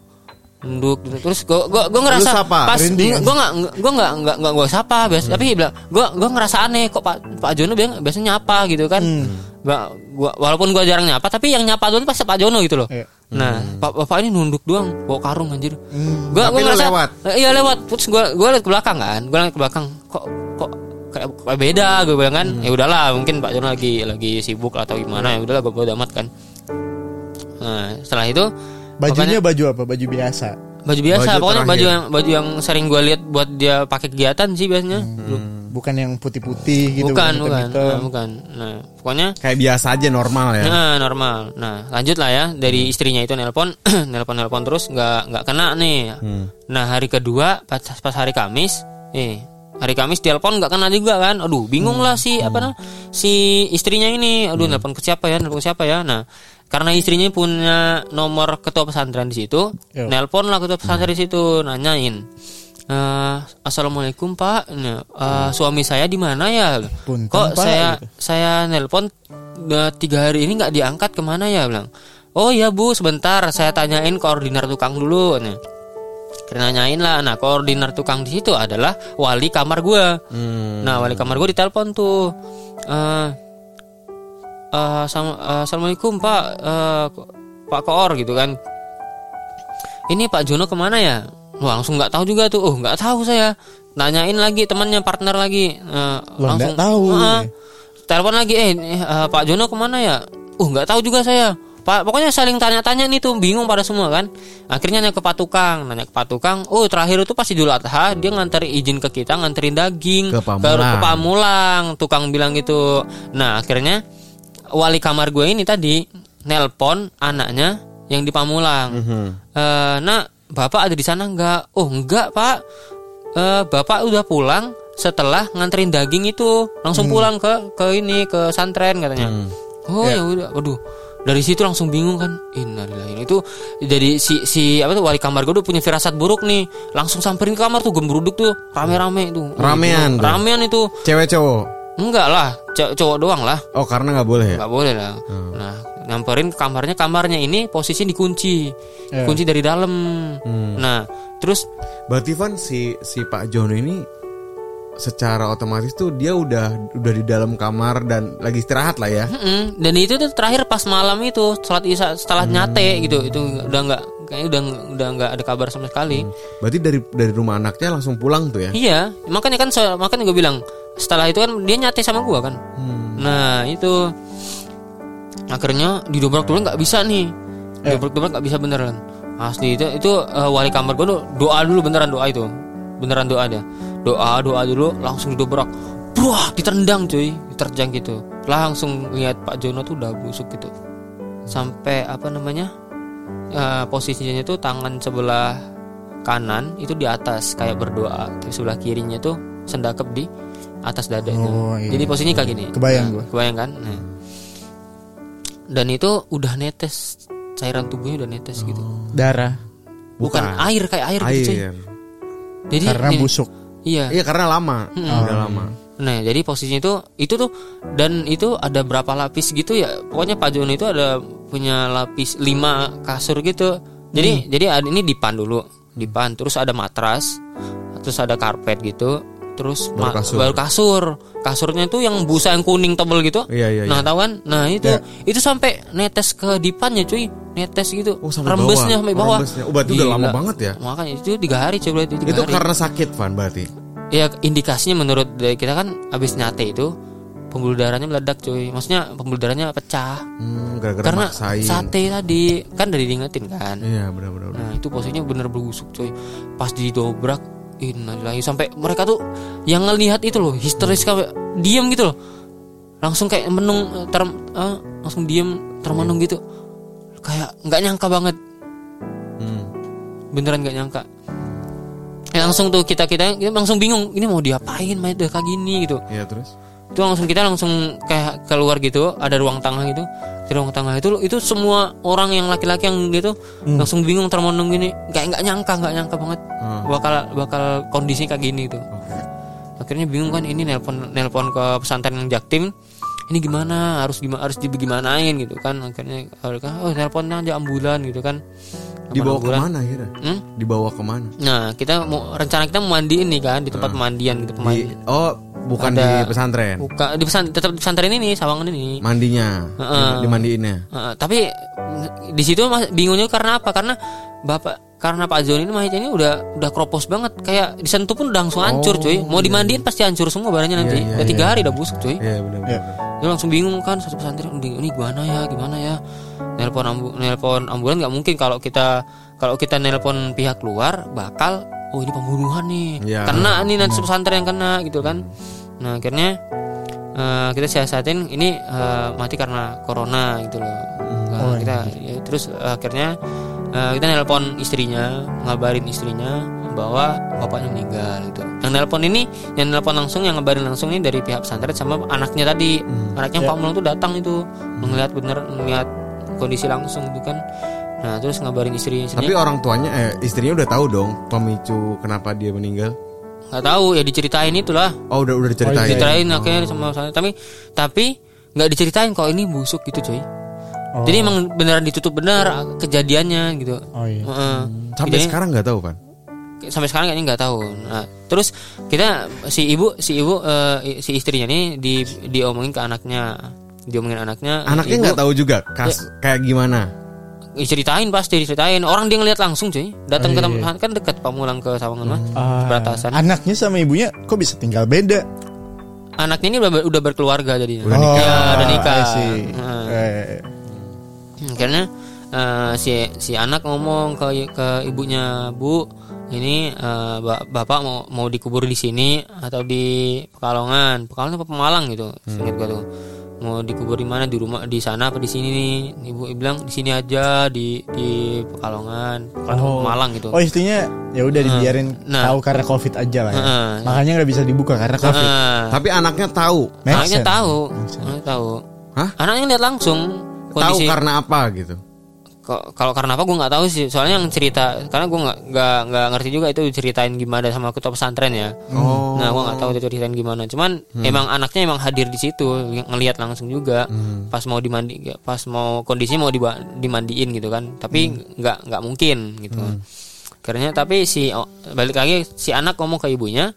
Nunduk gitu. terus gue gue gue ngerasa Lu sapa? pas gue nggak gue nggak nggak nggak gue sapa biasa tapi dia bilang gue gue ngerasa aneh kok pak pak Jono bilang biasanya nyapa gitu kan. Nggak, gua walaupun gue jarang nyapa tapi yang nyapa dulu pasti pak Jono gitu loh. Iya. nah pak bapak ini nunduk doang bawa karung anjir. Gue Tapi gue lu ngerasa lewat? Eh, iya lewat. Terus gue gue liat ke belakang kan. Gue liat ke belakang kok kok kayak, kayak beda gue bilang kan. Ya udahlah mungkin pak Jono lagi lagi sibuk atau gimana ya udahlah gue bodo amat kan. Nah setelah itu Bajunya baju apa? Baju biasa. baju biasa Baju pokoknya baju yang baju yang sering gue lihat buat dia pakai kegiatan sih biasanya Bukan yang putih-putih gitu. bukan bukan hitam-hitam. nah, bukan nah pokoknya Kayak biasa aja normal ya. Nah, normal. Nah, lanjut lah ya dari istrinya itu nelpon, nelpon nelpon terus nggak nggak kena nih. Nah, hari kedua pas pas hari Kamis, eh hari Kamis telepon nggak kena juga kan. Aduh, bingung lah si apa namanya si istrinya ini. Aduh, nelpon ke siapa ya? Nelpon ke siapa ya? Nah, karena istrinya punya nomor ketua pesantren di situ, Yo. nelpon lah ketua pesantren di situ, nanyain. "Eh, assalamualaikum pak, Nah, eh, suami saya di mana ya? Punten, Kok Pak, saya gitu. saya nelpon udah tiga hari ini nggak diangkat ke mana ya bilang oh ya bu sebentar saya tanyain koordinator tukang dulu nih karena nanyain lah nah koordinator tukang di situ adalah wali kamar gue nah wali kamar gue ditelepon tuh eh eh, assalamualaikum pak eh, pak koor gitu kan ini Pak Jono ke mana ya? Wah, langsung nggak tahu juga tuh. Oh, nggak tahu saya. Nanyain lagi temannya partner lagi. Eh, Loh, nggak tahu. Heeh. telepon lagi, eh, eh, Pak Jono ke mana ya? Uh, nggak tahu juga saya. Pak, pokoknya saling tanya-tanya nih tuh, bingung pada semua kan. Akhirnya nanya ke Pak Tukang, nanya ke Pak Tukang. Oh, terakhir itu pasti Idul Adha, dia nganterin izin ke kita, nganterin daging Ke Pamulang. ke Pamulang. Tukang bilang gitu. Nah, akhirnya wali kamar gue ini tadi nelpon anaknya yang di Pamulang. Eh, nak, bapak ada di sana enggak? Oh, enggak, Pak. Eh, bapak udah pulang setelah nganterin daging itu, langsung pulang ke ke ini ke santren katanya. Oh, ya udah. Waduh. Dari situ langsung bingung kan. Innalillahi. Itu jadi si si apa tuh wali kamar gue udah punya firasat buruk nih. Langsung samperin ke kamar tuh gembruduk tuh, rame-rame tuh. Ramean. Ramean itu. Cewek cowok. Enggak lah, cow- cowok doang lah. Oh karena nggak boleh ya. Nggak boleh lah. Nah, nyamperin ke kamarnya, kamarnya ini posisi dikunci. Ya. Kunci dari dalam. Nah, terus Berarti Van si si Pak Jono ini secara otomatis tuh dia udah udah di dalam kamar dan lagi istirahat lah ya. mm-mm, dan itu tuh terakhir pas malam itu sholat isya setelah nyate gitu. Itu udah nggak kayaknya udah udah nggak ada kabar sama sekali. Berarti dari dari rumah anaknya langsung pulang tuh ya. Iya, makanya kan so- makanya gue bilang setelah itu kan dia nyate sama gua kan. Nah, itu akhirnya didobrak dulu nggak bisa nih. Didobrak-dobrak nggak bisa beneran. Asli itu itu eh, wali kamar gue doa dulu beneran doa itu. Beneran doa dia. Doa doa dulu langsung didobrak. Wah, ditendang cuy, diterjang gitu. Langsung lihat Pak Jono tuh udah busuk gitu. Sampai apa namanya? Eh, posisinya itu tangan sebelah kanan itu di atas kayak berdoa di sebelah kirinya tuh sendakep di atas dadanya Oh, iya. jadi posisinya kayak gini Kebayang Nah, gua. kebayang kan Nah. dan itu udah netes cairan tubuhnya udah netes gitu Darah. bukan, air kayak air, gitu cuy Air. jadi Karena ini- busuk. iya Iya karena lama. Udah lama. Nah, jadi posisinya itu itu tuh dan itu ada berapa lapis gitu ya. Pokoknya Pak Jono itu ada punya lapis 5 kasur gitu. Jadi jadi ada ini dipan dulu, dipan terus ada matras, terus ada karpet gitu, terus Baru kasur. baru kasur. Kasurnya tuh yang busa yang kuning tebel gitu. Iya, iya, Nah, iya. tahu kan? Nah, itu Ya. itu sampai netes ke dipannya cuy. Netes gitu. Oh, sampai Rembesnya bawah. sampai bawah. rembesnya. Oh, berarti udah lama banget ya? Makanya itu tiga hari coy berarti tiga Itu hari. karena sakit Van berarti. Ya indikasinya menurut dari kita kan abis nyate itu pembuluh darahnya meledak cuy. Maksudnya pembuluh darahnya pecah Hmm, gara-gara karena maksain. sate tadi kan dari diingetin kan. Iya benar-benar. Nah itu posisinya bener busuk cuy. Pas didobrak innalillahi sampai mereka tuh yang ngelihat itu loh histeris kayak diam gitu loh. Langsung kayak menung ter, eh, langsung diam termenung gitu. Kayak nggak nyangka banget. Hmm. Beneran nggak nyangka. Ya, langsung tuh kita kita langsung bingung ini mau diapain mayat udah kayak gini gitu. Iya terus. itu langsung kita langsung kayak keluar gitu ada ruang tengah gitu. Di ruang tengah itu itu semua orang yang laki-laki yang gitu langsung bingung termenung gini kayak nggak nyangka nggak nyangka banget bakal bakal kondisi kayak gini gitu. Akhirnya bingung kan ini nelpon nelpon ke pesantren yang jaktim. Ini gimana? Harus gimana harus dibagaimanain gitu kan. Akhirnya oh nelpon aja ambulan gitu kan Dibawa bulan. ke mana akhirnya? Hmm? Dibawa ke mana? Nah, kita mau rencana kita mau mandiin nih kan di tempat pemandian gitu Di, pemandi. oh, bukan Ada- di pesantren. Buka di pesan tetap di pesantren ini Sawangan ini. Mandinya, Heeh. di- dimandiinnya. Heeh, tapi di situ mas bingungnya karena apa? Karena bapak karena Pak Zoni ini mayatnya ini udah udah kropos banget kayak disentuh pun udah langsung hancur cuy. Mau dimandiin pasti hancur semua badannya nanti. iya, udah tiga hari udah busuk cuy. Iya, benar Iya. Dia langsung bingung kan satu pesantren ini, ini gimana ya gimana ya. Nelpon ambu nelpon ambulan nggak mungkin kalau kita kalau kita nelpon pihak luar bakal oh ini pembunuhan nih. Iya. Kena nih nanti pesantren yang kena gitu kan. Nah, akhirnya eh, kita siasatin ini eh, mati karena corona gitu loh. Nah, Oh, kita ya, terus eh, akhirnya eh, kita nelpon istrinya, ngabarin istrinya bahwa bapaknya meninggal gitu. Yang nelpon ini, yang nelpon langsung, yang ngabarin langsung ini dari pihak pesantren sama anaknya tadi. Anaknya Pak Mulung tuh datang itu melihat bener melihat kondisi langsung gitu kan. Nah, terus ngabarin istri Tapi istrinya orang tuanya eh istrinya udah tahu dong pemicu kenapa dia meninggal. nggak tahu ya diceritain itulah. Oh, udah udah diceritain. diceritain akhirnya sama saya tapi tapi nggak diceritain kalau ini busuk gitu coy Oh. jadi emang beneran ditutup benar kejadiannya gitu Oh iya. Heeh. Sampai Jadi, sekarang nggak tahu, Pan. sampai sekarang kayaknya nggak tahu nah terus kita si ibu si ibu eh, si istrinya nih di diomongin ke anaknya diomongin anaknya Anaknya nggak tahu juga kas kayak gimana. diceritain pasti diceritain. Orang dia ngeliat langsung cuy. Datang Oh, ke iya, tempat kan dekat Pamulang ke Sawangan mah Ah, perbatasan. Anaknya sama ibunya kok bisa tinggal beda? anaknya ini udah, ber- udah berkeluarga jadinya. Udah nikah. Ya, udah nikah. I see. Heeh. Eh, Hmm, Karena eh, si si anak ngomong ke ke ibunya bu ini eh, ba- bapak mau mau dikubur di sini atau di Pekalongan? Pekalongan apa Pemalang? gitu. Seingat gua tuh mau dikubur di mana di rumah di sana apa di sini nih ibu bilang di sini aja di di Pekalongan Pekalongan Oh. Pemalang gitu Oh istrinya ya udah dibiarin Nah. tahu karena covid aja lah ya. Heeh. Makanya nggak bisa dibuka karena covid. Heeh. Tapi anaknya tahu. Make anaknya sense. tahu anaknya tahu Hah? anaknya lihat langsung Tahu kondisi karena apa gitu. Kalau karena apa gue nggak tahu sih. Soalnya yang cerita karena gue nggak nggak nggak ngerti juga itu ceritain gimana sama ketua pesantren ya. Oh. nah gue nggak tahu itu ceritain gimana. Cuman emang anaknya emang hadir di situ ng- ngelihat langsung juga. Pas mau dimandi pas mau kondisi mau diba- dimandiin gitu kan. Tapi nggak nggak mungkin gitu. Karena tapi si oh, balik lagi si anak ngomong ke ibunya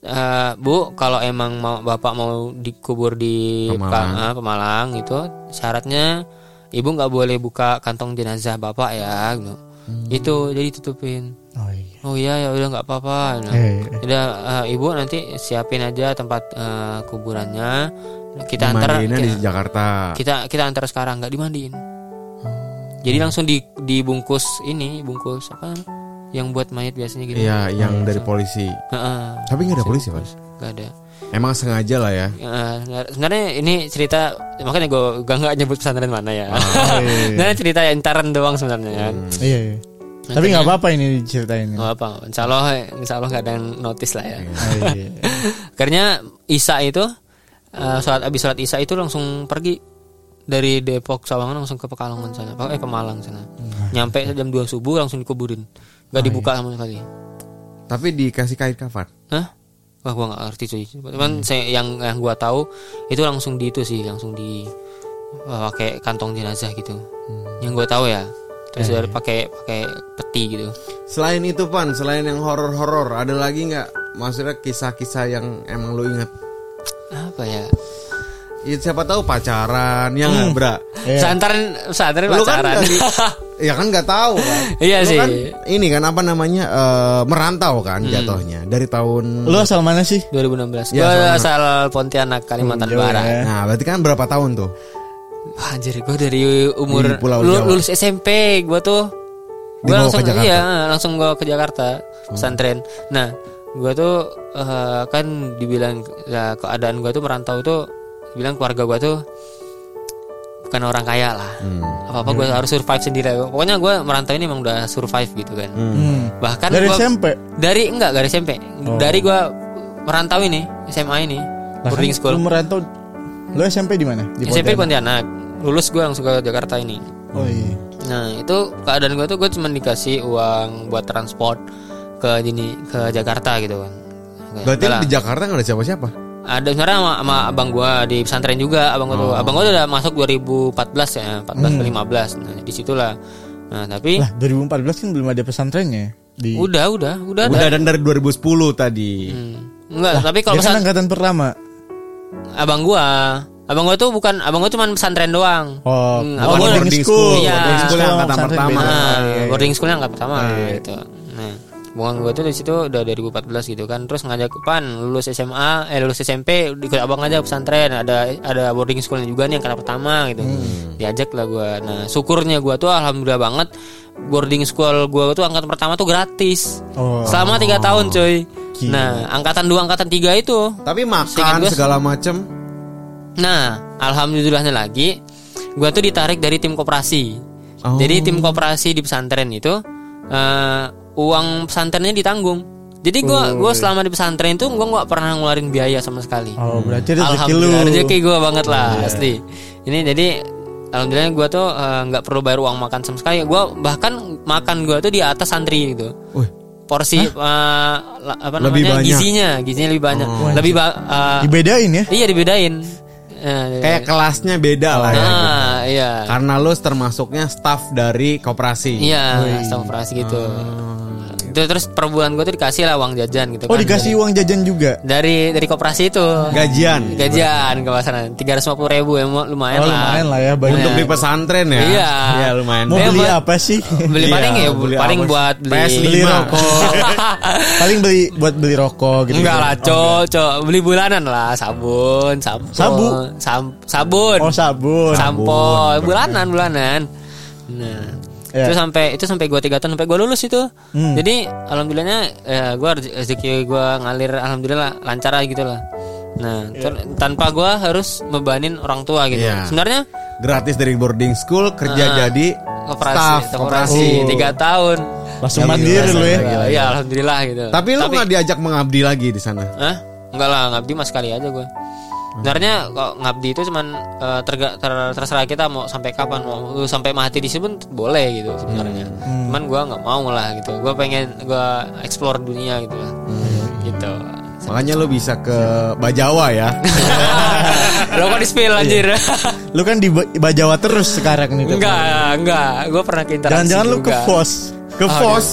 "Eh, bu kalau emang mau bapak mau dikubur di Pemalang. Pa- ah, Pemalang gitu syaratnya ibu nggak boleh buka kantong jenazah bapak ya gitu. itu jadi tutupin Oh iya. oh iya ya udah nggak apa-apa nah, Eh, udah eh, ibu nanti siapin aja tempat eh, kuburannya kita antar Dimandiinnya di kita, Jakarta. kita kita antar sekarang nggak dimandiin jadi langsung di dibungkus ini bungkus apa yang buat mayat biasanya gitu Iya, yang dari polisi. Heeh. Tapi nggak ada polisi, Pan. nggak ada Emang sengaja lah ya. Ya, sebenarnya ini cerita makanya gue gak nggak nyebut pesantren mana ya. Oh, iya, iya. Sebenarnya cerita intern doang sebenarnya kan. Iya, iya. Tapi nggak apa-apa ini diceritain. Nggak apa, insya Allah, insya Allah nggak ada yang notice lah ya. Oh, iya. Karena Isa itu eh, sholat abis sholat Isa itu langsung pergi dari Depok Sawangan langsung ke Pekalongan sana, eh Pemalang sana. Nyampe jam 2 subuh langsung dikuburin, nggak dibuka sama sekali. Tapi dikasih kain kafan. Hah? Wah gua nggak ngerti cuy. Cuman saya yang yang gua tahu itu langsung di itu sih, langsung di eh, pakai kantong jenazah gitu. Yang gua tahu ya. Terus dari pakai pakai peti gitu. Selain itu, Pan, selain yang horor-horor, ada lagi nggak? Maksudnya kisah-kisah yang emang lu inget? Apa ya? Ya, siapa tahu pacaran, yang nggak, Bra? Iya. Lu kan pacaran. dari, ya kan nggak tahu kan. Iya Lu sih. kan ini kan apa namanya eh, merantau kan jatuhnya dari tahun. Lu asal mana sih? 2016. Ya, gua sama. asal Pontianak Kalimantan Jauh Barat. ya. Nah, berarti kan berapa tahun tuh? Wah, Anjir, gua dari umur Di Pulau Jawa. lulus SMP gua tuh gua langsung ke Jakarta? iya, langsung gua ke Jakarta pesantren. Nah, gua tuh eh, kan dibilang ya, keadaan gua tuh merantau tuh bilang keluarga gua tuh bukan orang kaya lah. Hmm. Apa-apa gua harus survive sendiri. Pokoknya gua merantau ini emang udah survive gitu kan. Hmm. Bahkan Dari gua SMP. dari enggak dari SMP. Oh. Dari gua merantau ini SMA ini Lah, boarding school. Lu merantau. Lu SMP di mana? Di SMP di Pontianak. Lulus gua langsung ke Jakarta ini. Oh iya. Nah itu keadaan gue tuh gue cuma dikasih uang buat transport ke ini ke Jakarta gitu kan. Berarti udah lah. di Jakarta nggak ada siapa-siapa. Ada sebenarnya sama, sama abang gue di pesantren juga abang gue tuh Oh. abang gue udah masuk 2014 ya 14 ke 15 nah di situlah Nah, tapi Lah 2014 kan belum ada pesantrennya di udah, udah, udah ada. Udah dan dari 2010 tadi. Hmm. Enggak, tapi kalau kan pesan angkatan pertama. abang gua, abang gua tuh bukan abang gua cuma pesantren doang. Oh, Hmm, oh, abang gua boarding school. Iya. Boarding School yang angkatan pesantren pertama. Iya, iya. boarding schoolnya nggak pertama Iya. gitu. Hubungan gue tuh di situ udah dari 2014 gitu kan. Terus ngajak pan lulus SMA, eh lulus SMP ikut abang aja pesantren. Ada ada boarding schoolnya juga nih yang kata pertama gitu. Hmm. Diajak lah gue. Nah, syukurnya gue tuh alhamdulillah banget boarding school gue tuh angkatan pertama tuh gratis. Oh. Selama tiga tahun coy. Gila. Nah, angkatan dua angkatan tiga itu Tapi makan gua- segala macem Nah, alhamdulillahnya lagi, gua tuh ditarik dari tim koperasi. Oh. Jadi tim koperasi di pesantren itu eh, uang pesantrennya ditanggung. Jadi gua gua selama di pesantren itu gua nggak pernah ngeluarin biaya sama sekali. Oh, berarti rezeki lu. Alhamdulillah rezeki gua banget lah asli. Ini jadi alhamdulillah gua tuh eh, nggak perlu bayar uang makan sama sekali. Gua bahkan makan gua tuh di atas santri gitu. Porsi la- apa Lebih namanya? banyak. gizinya, gizinya lebih banyak. lebih ba- eh, Dibedain ya? iya dibedain. Eh, kayak kelasnya beda lah ya. Nah, iya. Karena lu termasuknya staff dari koperasi. Iya, staff operasi gitu. Itu terus per bulan gue tuh dikasih lah uang jajan gitu Oh, kan. dikasih uang jajan juga. dari dari koperasi itu. Gajian. Gajian ke sana tiga ratus ribu ya lumayan Oh, lah. lumayan lah ya, banyak. Untuk di pesantren ya. Iya. Iya, lumayan. Mau beli apa sih? Beli Iya, paling ya beli paling apa? buat beli PS5. beli rokok. Paling beli buat beli rokok gitu. Enggak lah, cok, cok, beli bulanan lah, sabun, sabun, Sabu? sam- sabun, Oh, sabun. sampo, bulanan, bulanan. Nah, Ya. itu sampai itu sampai gua tiga tahun sampai gua lulus itu. Hmm. Jadi alhamdulillahnya ya gua rez- rezeki gua ngalir alhamdulillah lancar aja gitu lah. Nah, ter- tanpa gua harus bebanin orang tua gitu. Iya. Sebenarnya Gratis dari boarding school kerja Ah, jadi operasi, staff operasi koperasi. tiga tahun. Langsung Ya, mandiri lu ya. Gila, Ya, alhamdulillah gitu. Tapi lu nggak diajak mengabdi lagi di sana. Hah? Enggak lah, ngabdi mah sekali aja gue. Sebenarnya kok ngabdi itu cuman eh, terga- ter- terserah kita mau sampai kapan mau lu sampai mati di sini pun boleh gitu sebenarnya. Cuman gua nggak mau lah gitu. Gua pengen gua explore dunia gitu lah. Gitu. Makanya lu bisa ke Bajawa ya. Lo kok di spill anjir? Lu kan di Ba- Bajawa terus sekarang nih. Enggak, enggak. Gua pernah ke interaksi Jangan-jangan lu ke. Fos. Ke. Fos.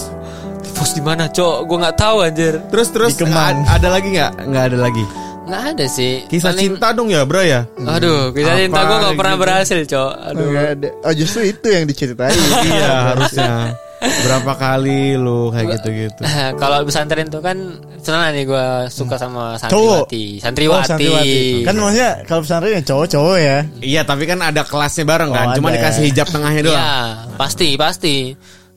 Fos di mana, Cok? Gua nggak tahu anjir. Terus terus Di Kemang. ada lagi nggak? Nggak ada lagi. Nggak ada sih. Kisah Paling- cinta dong ya, bro ya. Aduh, kisah Apa cinta gua nggak pernah gitu? berhasil, Cok. Aduh. Ada. Oh, justru itu yang diceritain. iya, harusnya. Berapa kali lu kayak gitu-gitu. kalau pesantren itu kan senang nih gue suka sama Cowok. santriwati. Oh, Santriwati. santriwati. Kan maksudnya kalau pesantren ya cowok-cowok ya. Iya, tapi kan ada kelasnya bareng kan. Oh, Cuma dikasih hijab tengahnya doang. Iya, pasti pasti.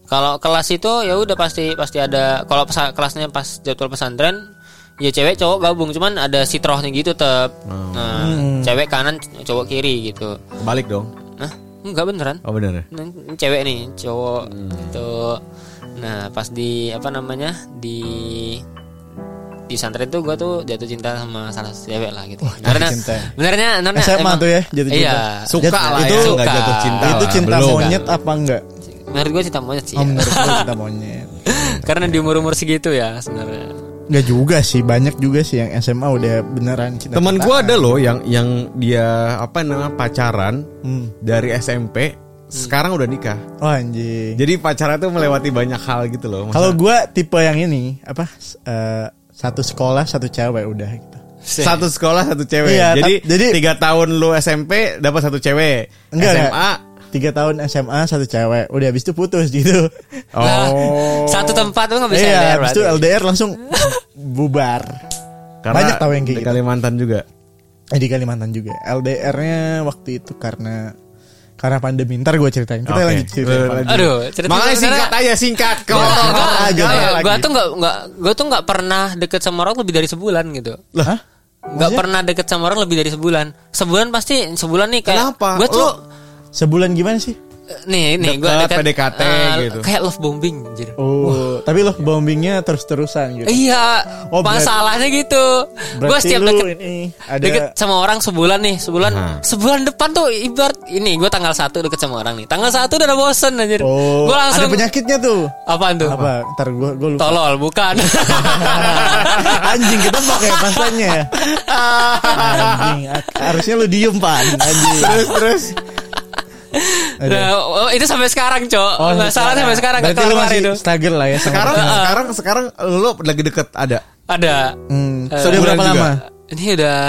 Kalau kelas itu ya udah pasti pasti ada. Kalau kelasnya pas jadwal pesantren, ya cewek cowok gabung. Cuman ada sitrohnya gitu tetap. Nah, cewek kanan, cowok kiri gitu. Balik dong. Nah, enggak beneran. Oh bener ya? Nah, ini cewek nih, cowok gitu. Nah, pas di apa namanya di di pesantren tuh gue tuh jatuh cinta sama salah satu cewek lah gitu. Karena cinta. benernya, benernya SMA emang- tuh ya jatuh cinta. Iya. Suka Jat- lah itu ya, nggak jatuh cinta. itu lah. cinta Belum. monyet apa enggak? Menurut gue cinta monyet sih. Oh, ya. menurut gua cinta monyet. Karena di umur umur segitu ya sebenarnya. Enggak juga sih, banyak juga sih yang SMA udah beneran cinta. Temen gua ada loh yang yang dia apa namanya pacaran Hmm. dari SMP sekarang udah nikah. Oh anjing. Jadi pacaran tuh melewati banyak hal gitu loh. Kalau gua tipe yang ini apa? eh, satu sekolah satu cewek udah gitu. satu sekolah satu cewek. Iya, jadi jadi- tiga tahun lu SMP dapat satu cewek. Enggak, SMA. enggak. Tiga tahun SMA satu cewek, udah habis itu putus gitu. Oh. satu tempat tuh nggak bisa iya, LDR habis itu. LDR langsung bubar. Karena Banyak tahu yang kayak di gitu. Kalimantan juga. Eh, di Kalimantan juga. LDR-nya waktu itu karena karena pandemi. Ntar gue ceritain. Kita Oke. lanjut cerita. Aduh, cerita Makanya singkat aja singkat aja. lagi. gua tuh nggak nggak gua tuh nggak pernah deket sama orang lebih dari sebulan gitu. Lah? Nggak pernah deket sama orang lebih dari sebulan. Sebulan pasti sebulan nih kayak. Kenapa? Gua tuh Lo- Sebulan gimana sih? nih nih gua Deket, deket PDKT eh, gitu. Kayak love bombing anjir. Oh, tapi lo bombingnya terus-terusan gitu. Iya, Oh, berarti- masalahnya gitu. Gue setiap deket, ini ada deket sama orang sebulan nih, sebulan, Nah. sebulan depan tuh ibarat ini gue tanggal satu deket sama orang nih, tanggal satu udah bosen anjir. Oh, gue langsung ada penyakitnya tuh. apaan tuh? Apa? Ntar gue gue lupa. Tolol bukan. Anjing kita pakai pasannya. Anjing, ak- harusnya lu diem pan. Anjing. Terus terus. Nah, oh, itu sampai sekarang, Cok. Nggak salah sampai sekarang Berarti lu masih itu. struggle lah ya Sekarang pertemanan. sekarang sekarang lu lagi deket ada. Ada. Hmm, Eh, sudah berapa juga. lama? Ini udah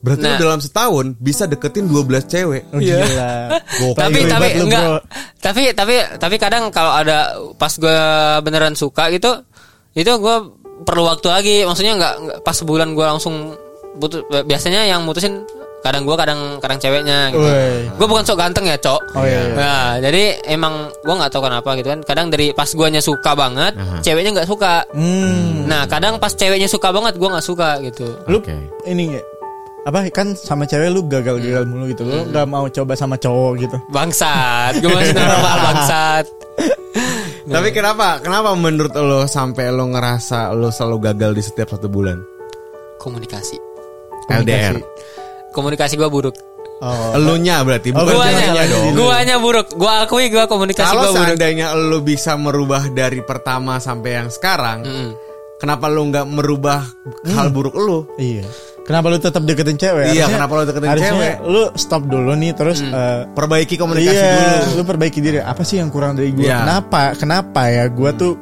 Berarti Nah. lu dalam setahun bisa deketin 12 cewek. Oh, Iya. gila. Gokil tapi tapi lu, enggak bro. tapi tapi tapi kadang kalau ada pas gue beneran suka gitu itu gue perlu waktu lagi maksudnya nggak nggak pas sebulan gue langsung putus biasanya yang mutusin kadang gue kadang kadang ceweknya gitu gue bukan sok ganteng ya cok Oh, iya, iya. nah jadi emang gue nggak tahu kenapa gitu kan kadang dari pas guanya suka banget ceweknya nggak suka Hmm. nah kadang pas ceweknya suka banget gue nggak suka gitu Lu Oke. ini apa kan sama cewek lu gagal-gagal mulu gitu. Lu nggak mau coba sama cowok gitu. bangsat gue masih normal bangsat Tapi kenapa? Kenapa menurut lo sampai lo ngerasa lo selalu gagal di setiap satu bulan? komunikasi LDR. komunikasi gue buruk Oh. Elunya berarti Oh, bukan gua ceweknya aja. dong. Guanya buruk. Gua akui gua komunikasi Kalau gua buruk. seandainya lo bisa merubah dari pertama sampai yang sekarang, Mm. kenapa lo nggak merubah hal buruk lo? Iya. Kenapa lu tetap deketin cewek? Iya, Harusnya- kenapa lu deketin harusnya cewek? Lu stop dulu nih terus eh, Perbaiki komunikasi iya, dulu. lu perbaiki diri. Apa sih yang kurang dari gue? Iya. Kenapa? Kenapa ya gue tuh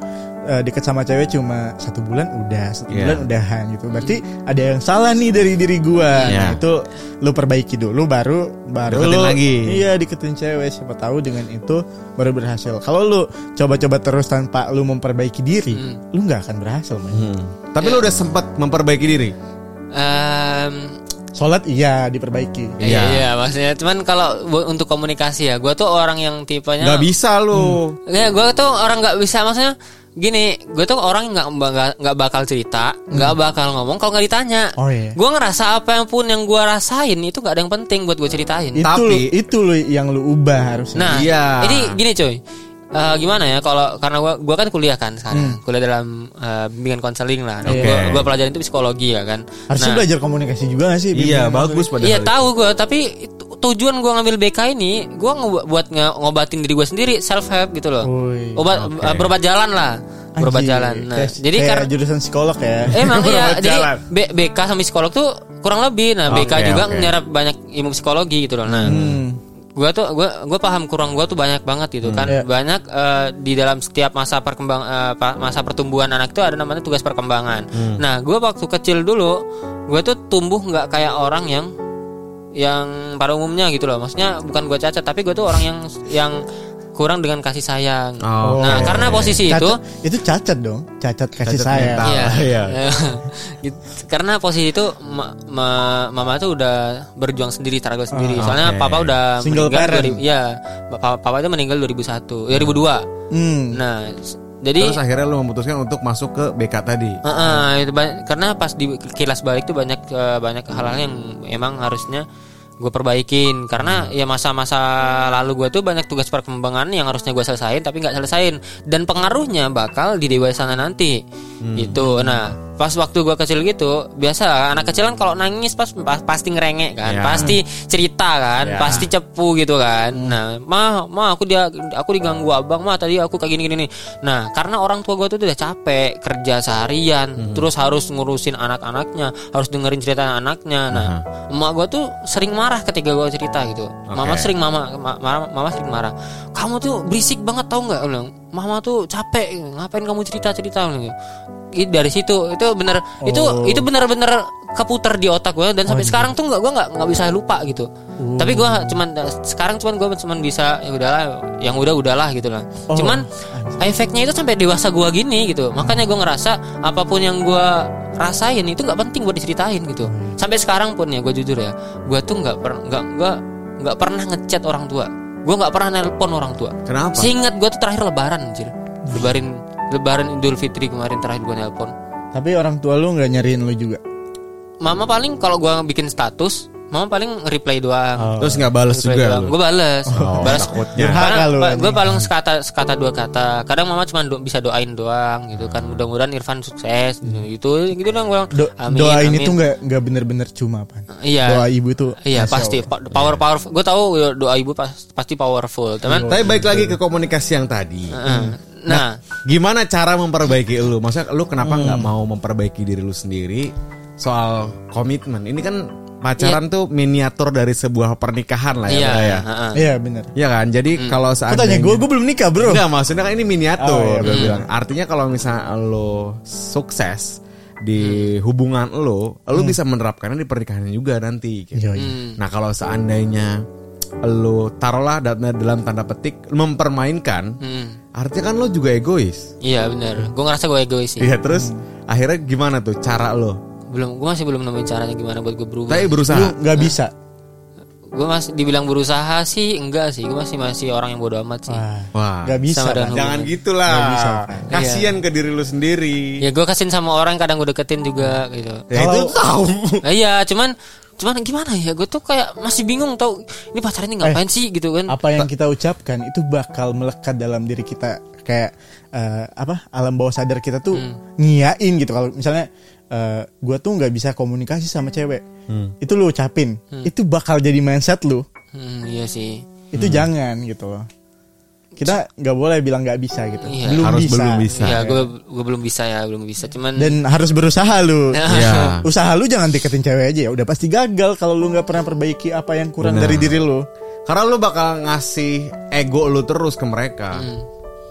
eh, deket sama cewek cuma satu bulan udah, satu Iya. bulan udahan gitu. Berarti ada yang salah nih dari diri gue. Iya. Nah, itu lu perbaiki dulu, baru baru Deketin lu lagi. Iya deketin cewek. Siapa tahu dengan itu baru berhasil. Kalau lu coba-coba terus tanpa lu memperbaiki diri, lu nggak akan berhasil. Hmm. Tapi lo udah sempat memperbaiki diri. Em, Sholat iya diperbaiki. iya. Iya. iya, maksudnya cuman kalau untuk komunikasi ya, gua tuh orang yang tipenya Gak bisa lo. Ya, gua tuh orang nggak bisa maksudnya gini, gue tuh orang yang nggak nggak nggak bakal cerita, nggak bakal ngomong kalau nggak ditanya. Oh, iya. Gue ngerasa apa yang pun yang gue rasain itu nggak ada yang penting buat gue ceritain. Itu Tapi- itu lu yang lu ubah harusnya. Nah, Iya. ini gini coy. Eh, gimana ya kalau karena gua gua kan kuliah kan sekarang kuliah dalam eh, bimbingan konseling lah Oke. gua, gua pelajarin itu psikologi ya kan Harusnya Nah, belajar komunikasi juga gak sih? Iya, bagus padahal. iya tahu gua tapi itu- tujuan gua ngambil BK ini gua nge- buat nge- ngobatin diri gua sendiri self help gitu loh Woi. obat Oke. eh, berobat jalan lah berobat Anjir, jalan nah kayak- jadi kayak karena jurusan psikolog ya. Emang iya, Berobat jadi. B- BK sama psikolog tuh kurang lebih. Nah, BK juga oke. nyerap banyak ilmu psikologi gitu loh. Nah, Hmm. Gua tuh gua gua paham kurang gua tuh banyak banget gitu kan. Iya. Banyak eh, di dalam setiap masa perkembang pa- masa pertumbuhan anak itu ada namanya tugas perkembangan. Nah, gua waktu kecil dulu gua tuh tumbuh nggak kayak orang yang yang pada umumnya gitu loh. Maksudnya bukan gua cacat, tapi gua tuh orang yang yang kurang dengan kasih sayang. Oh, nah, oke. karena posisi itu Cacat- itu cacat dong, cacat kasih Cacat sayang. mental. Iya. Iya. Gitu. Karena posisi itu ma- ma- mama tuh udah berjuang sendiri, struggle sendiri. Ah, Soalnya oke. papa udah Single meninggal parent. 2000 Iya, papa, papa itu meninggal 2001, 2002. Hmm. Nah, jadi Terus akhirnya lo memutuskan untuk masuk ke BK tadi. eh, eh, itu karena pas di kilas balik tuh banyak eh, banyak hal-hal yang emang harusnya gue perbaikin. Karena ya masa-masa lalu gue tuh banyak tugas perkembangan yang harusnya gue selesain tapi nggak selesain dan pengaruhnya bakal di dewasa nanti gitu. Nah pas waktu gue kecil gitu biasa anak kecil kan kalau nangis pas, pas- pasti ngerengek kan Ya. pasti cerita kan Ya. pasti cepu gitu kan. Nah mah mah aku dia aku diganggu abang mah tadi aku kayak gini gini nih nah karena orang tua gue tuh udah capek kerja seharian terus harus ngurusin anak-anaknya harus dengerin cerita anaknya. Nah emak gue tuh sering marah ketika gue cerita gitu. Mama Oke. sering mama ma- marah mama sering marah. Kamu tuh berisik banget tau nggak? Bilang mama tuh capek ngapain kamu cerita cerita Itu dari situ itu bener itu Oh. itu bener-bener keputar di otak gue dan sampai sekarang tuh nggak gue nggak nggak bisa lupa gitu. Tapi gue cuman sekarang cuman gue cuman bisa ya udahlah yang udah udahlah gitu lah. Oh, cuman efeknya itu sampai dewasa gue gini gitu. Makanya gue ngerasa apa pun yang gue rasain itu nggak penting buat diceritain gitu. Sampai sekarang pun ya gue jujur ya gue tuh nggak pernah nggak nggak nggak pernah ngechat orang tua gue nggak pernah nelpon orang tua Kenapa? seingat gue tuh terakhir lebaran anjir lebaran lebaran idul fitri kemarin terakhir gue nelpon Tapi orang tua lu nggak nyariin lu juga. mama paling kalau gue bikin status mama paling reply doang. Oh. Terus nggak bales juga gue bales. Oh, balas gue paling sekata sekata dua kata. Kadang mama cuma do- bisa doain doang gitu kan. Mudah-mudahan Irfan sukses gitu gitu gitu dong gue Do- doain itu nggak nggak bener-bener cuma pan. Iya. Doa ibu tuh. iya pasti. Allah. Pa- power powerful gue tahu doa ibu pas- pasti powerful teman. Tapi baik lagi ke komunikasi yang tadi. Heeh. nah. Gimana cara memperbaiki lu? Maksudnya lu kenapa nggak mau memperbaiki diri lu sendiri soal komitmen? Ini kan pacaran tuh miniatur dari sebuah pernikahan lah ya. Iya, ya. Iya benar. Iya kan? Jadi kalau Kok seandainya tanya gue, gue belum nikah bro. Enggak, maksudnya kan ini miniatur. Oh, iya, bilang. Artinya kalau misalnya lo sukses di hubungan lo, lo bisa menerapkannya di pernikahan juga nanti. gitu. Iya, iya. Hmm. Nah kalau seandainya lo taruhlah dalam, dalam tanda petik mempermainkan, Hmm. artinya kan lo juga egois. Iya benar. Gue ngerasa gue egois sih. Iya terus akhirnya gimana tuh cara lo? Belum, gue masih belum nemuin caranya gimana buat gue berubah. Tapi Lu berusaha. nggak bisa. Gue masih dibilang berusaha sih enggak sih. Gue masih masih orang yang bodoh amat sih. Wah, Wah, nggak bisa. Pak. jangan gitulah. Nggak bisa. Kasian ke diri lo sendiri. Ya gue kasihin sama orang kadang gue deketin juga gitu. Ya itu Kalau- tahu. Nah, iya, cuman cuman gimana ya? Gue tuh kayak masih bingung tau ini pacaran ini ngapain sih gitu kan? Apa yang kita ucapkan itu bakal melekat dalam diri kita kayak eh, apa alam bawah sadar kita tuh ngiyain gitu kalau misalnya eh, gue tuh nggak bisa komunikasi sama cewek itu lu ucapin itu bakal jadi mindset lu Hmm, iya sih. itu jangan gitu loh kita nggak boleh bilang nggak bisa gitu Iya. belum Harus bisa belum bisa. Iya, gue gue belum bisa ya, belum bisa. Cuman dan harus berusaha lu Iya. usaha lu jangan deketin cewek aja ya udah pasti gagal kalau lu nggak pernah perbaiki apa yang kurang Benar. dari diri lu Karena lu bakal ngasih ego lu terus ke mereka.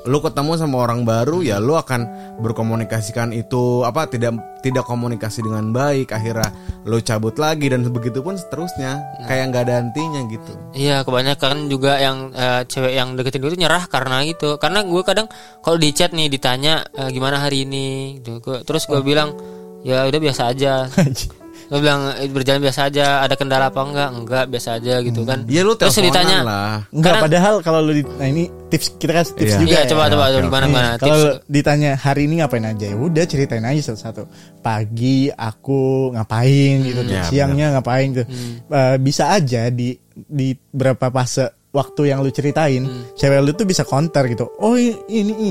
Lu ketemu sama orang baru ya lu akan berkomunikasikan itu apa tidak tidak komunikasi dengan baik akhirnya lu cabut lagi dan begitu pun seterusnya. Kayak nggak ada hentinya gitu. Iya kebanyakan juga yang eh, cewek yang deketin gue tuh nyerah karena gitu Karena gue kadang kalau di chat nih ditanya eh, gimana hari ini? Gitu. Gua- Terus gue bilang ya udah biasa aja Gue bilang "Eh, berjalan biasa aja Ada kendala apa enggak? Enggak biasa aja gitu kan Ya lu Terus ditanya lah. Enggak, Karena- padahal kalau lu di, nah ini tips kita kasih tips Iya. juga. Iya ya. coba coba oke, gimana Nih, gimana kalau tips ditanya hari ini ngapain aja ya udah ceritain aja satu-satu. Pagi aku ngapain gitu, Ya, siangnya ngapain gitu. Hmm. Eh, bisa aja di di berapa fase waktu yang lu ceritain, Hmm. cewek lu tuh bisa counter gitu. Oh ini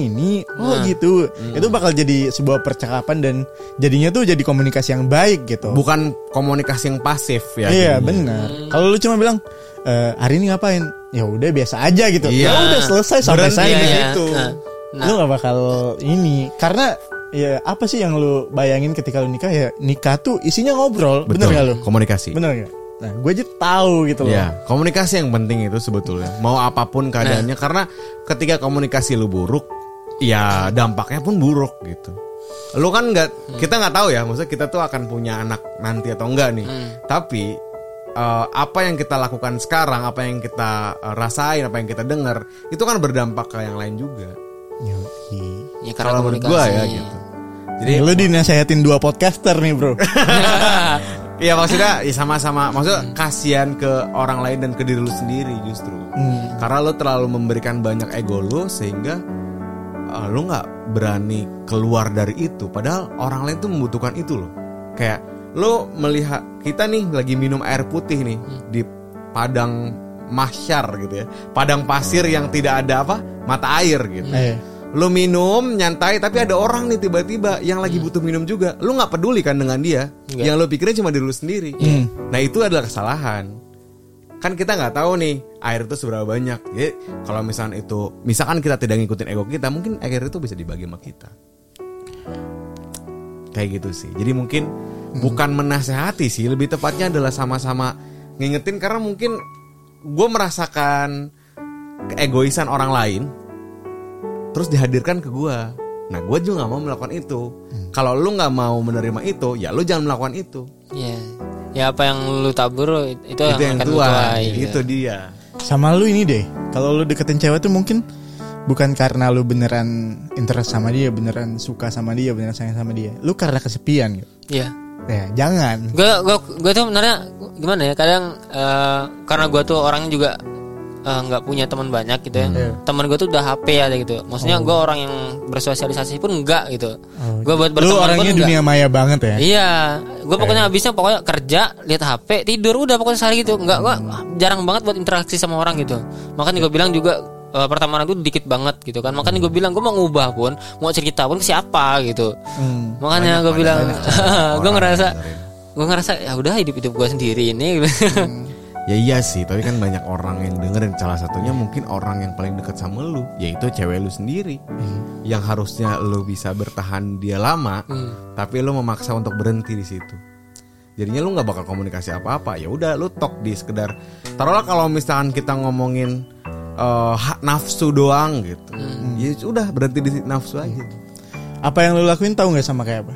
ini, oh Nah. gitu. Hmm. Itu bakal jadi sebuah percakapan dan jadinya tuh jadi komunikasi yang baik gitu. Bukan komunikasi yang pasif ya. Iya benar. Kalau lu cuma bilang "Eh, hari ini ngapain? Ya udah biasa aja gitu. Iya. Ya udah selesai sampai Berhenti sana di gitu. situ. Nah, nah, Lu gak bakal ini karena ya apa sih yang lu bayangin ketika lu nikah ya nikah tuh isinya ngobrol, Betul. bener gak lu? Komunikasi. Bener gak? Nah, gue aja tahu gitu loh. Ya, komunikasi yang penting itu sebetulnya. Mau apa pun keadaannya karena ketika komunikasi lu buruk, ya dampaknya pun buruk gitu. Lu kan nggak, kita nggak tahu ya, maksudnya kita tuh akan punya anak nanti atau enggak nih. Tapi eh, apa yang kita lakukan sekarang, apa yang kita eh, rasain, apa yang kita dengar, itu kan berdampak ke yang lain juga. Ya karena Kalau menurut komunikasi. gua ya gitu. Jadi Lu dinasehatin dua podcaster nih bro Iya maksudnya ya sama-sama maksudnya kasihan ke orang lain dan ke diri lu sendiri justru. Karena lu terlalu memberikan banyak ego lu sehingga uh, lu nggak berani keluar dari itu padahal orang lain tuh membutuhkan itu loh. Kayak lu melihat kita nih lagi minum air putih nih di padang mahsyar gitu ya. Padang pasir yang tidak ada apa? mata air gitu. Eh. Lu minum nyantai tapi ada orang nih tiba-tiba yang lagi butuh minum juga. Lu nggak peduli kan dengan dia. Nggak. Yang lu pikirin cuma diri lu sendiri. Nah itu adalah kesalahan. Kan kita nggak tahu nih air itu seberapa banyak. Jadi kalau misalkan itu, misalkan kita tidak ngikutin ego kita, mungkin air itu bisa dibagi sama kita. Kayak gitu sih. Jadi mungkin bukan menasehati sih, lebih tepatnya adalah sama-sama ngingetin karena mungkin gue merasakan keegoisan orang lain terus dihadirkan ke gua. Nah, gue juga nggak mau melakukan itu. Kalau lu nggak mau menerima itu, ya lu jangan melakukan itu. ya ya apa yang lu tabur itu, itu yang akan lu tua. tuai, gitu. Itu dia. Sama lu ini deh Kalau lu deketin cewek tuh mungkin Bukan karena lu beneran interest sama dia Beneran suka sama dia Beneran sayang sama dia Lu karena kesepian gitu Iya. Ya jangan gue gue gue tuh sebenarnya gimana ya kadang eh, karena gue tuh orangnya juga eh, nggak punya teman banyak gitu ya Iya. teman gue tuh udah HP aja gitu maksudnya gue orang yang bersosialisasi pun enggak gitu gue buat Oh. Lu berteman orangnya pun enggak. dunia maya banget ya Iya, gue pokoknya habisnya pokoknya kerja, lihat HP, tidur udah pokoknya sehari gitu. Enggak, gue jarang banget buat interaksi sama orang gitu. Makanya gue bilang juga eh, pertemanan itu dikit banget gitu kan. Makanya gue bilang gue mau ngubah pun, mau cerita pun ke siapa gitu. Hmm. Makanya gue bilang, gue ngerasa, gue ngerasa ya udah hidup hidup gue sendiri ini. gitu. Ya iya sih, tapi kan banyak orang yang dengerin salah satunya mungkin orang yang paling dekat sama lu, yaitu cewek lu sendiri. Yang harusnya lu bisa bertahan dia lama, Hmm. tapi lu memaksa untuk berhenti di situ. jadinya lu nggak bakal komunikasi apa-apa ya udah lu talk di sekedar taruhlah kalau misalkan kita ngomongin hak nafsu doang gitu ya udah berhenti di nafsu aja Apa yang lu lakuin tahu nggak sama kayak apa?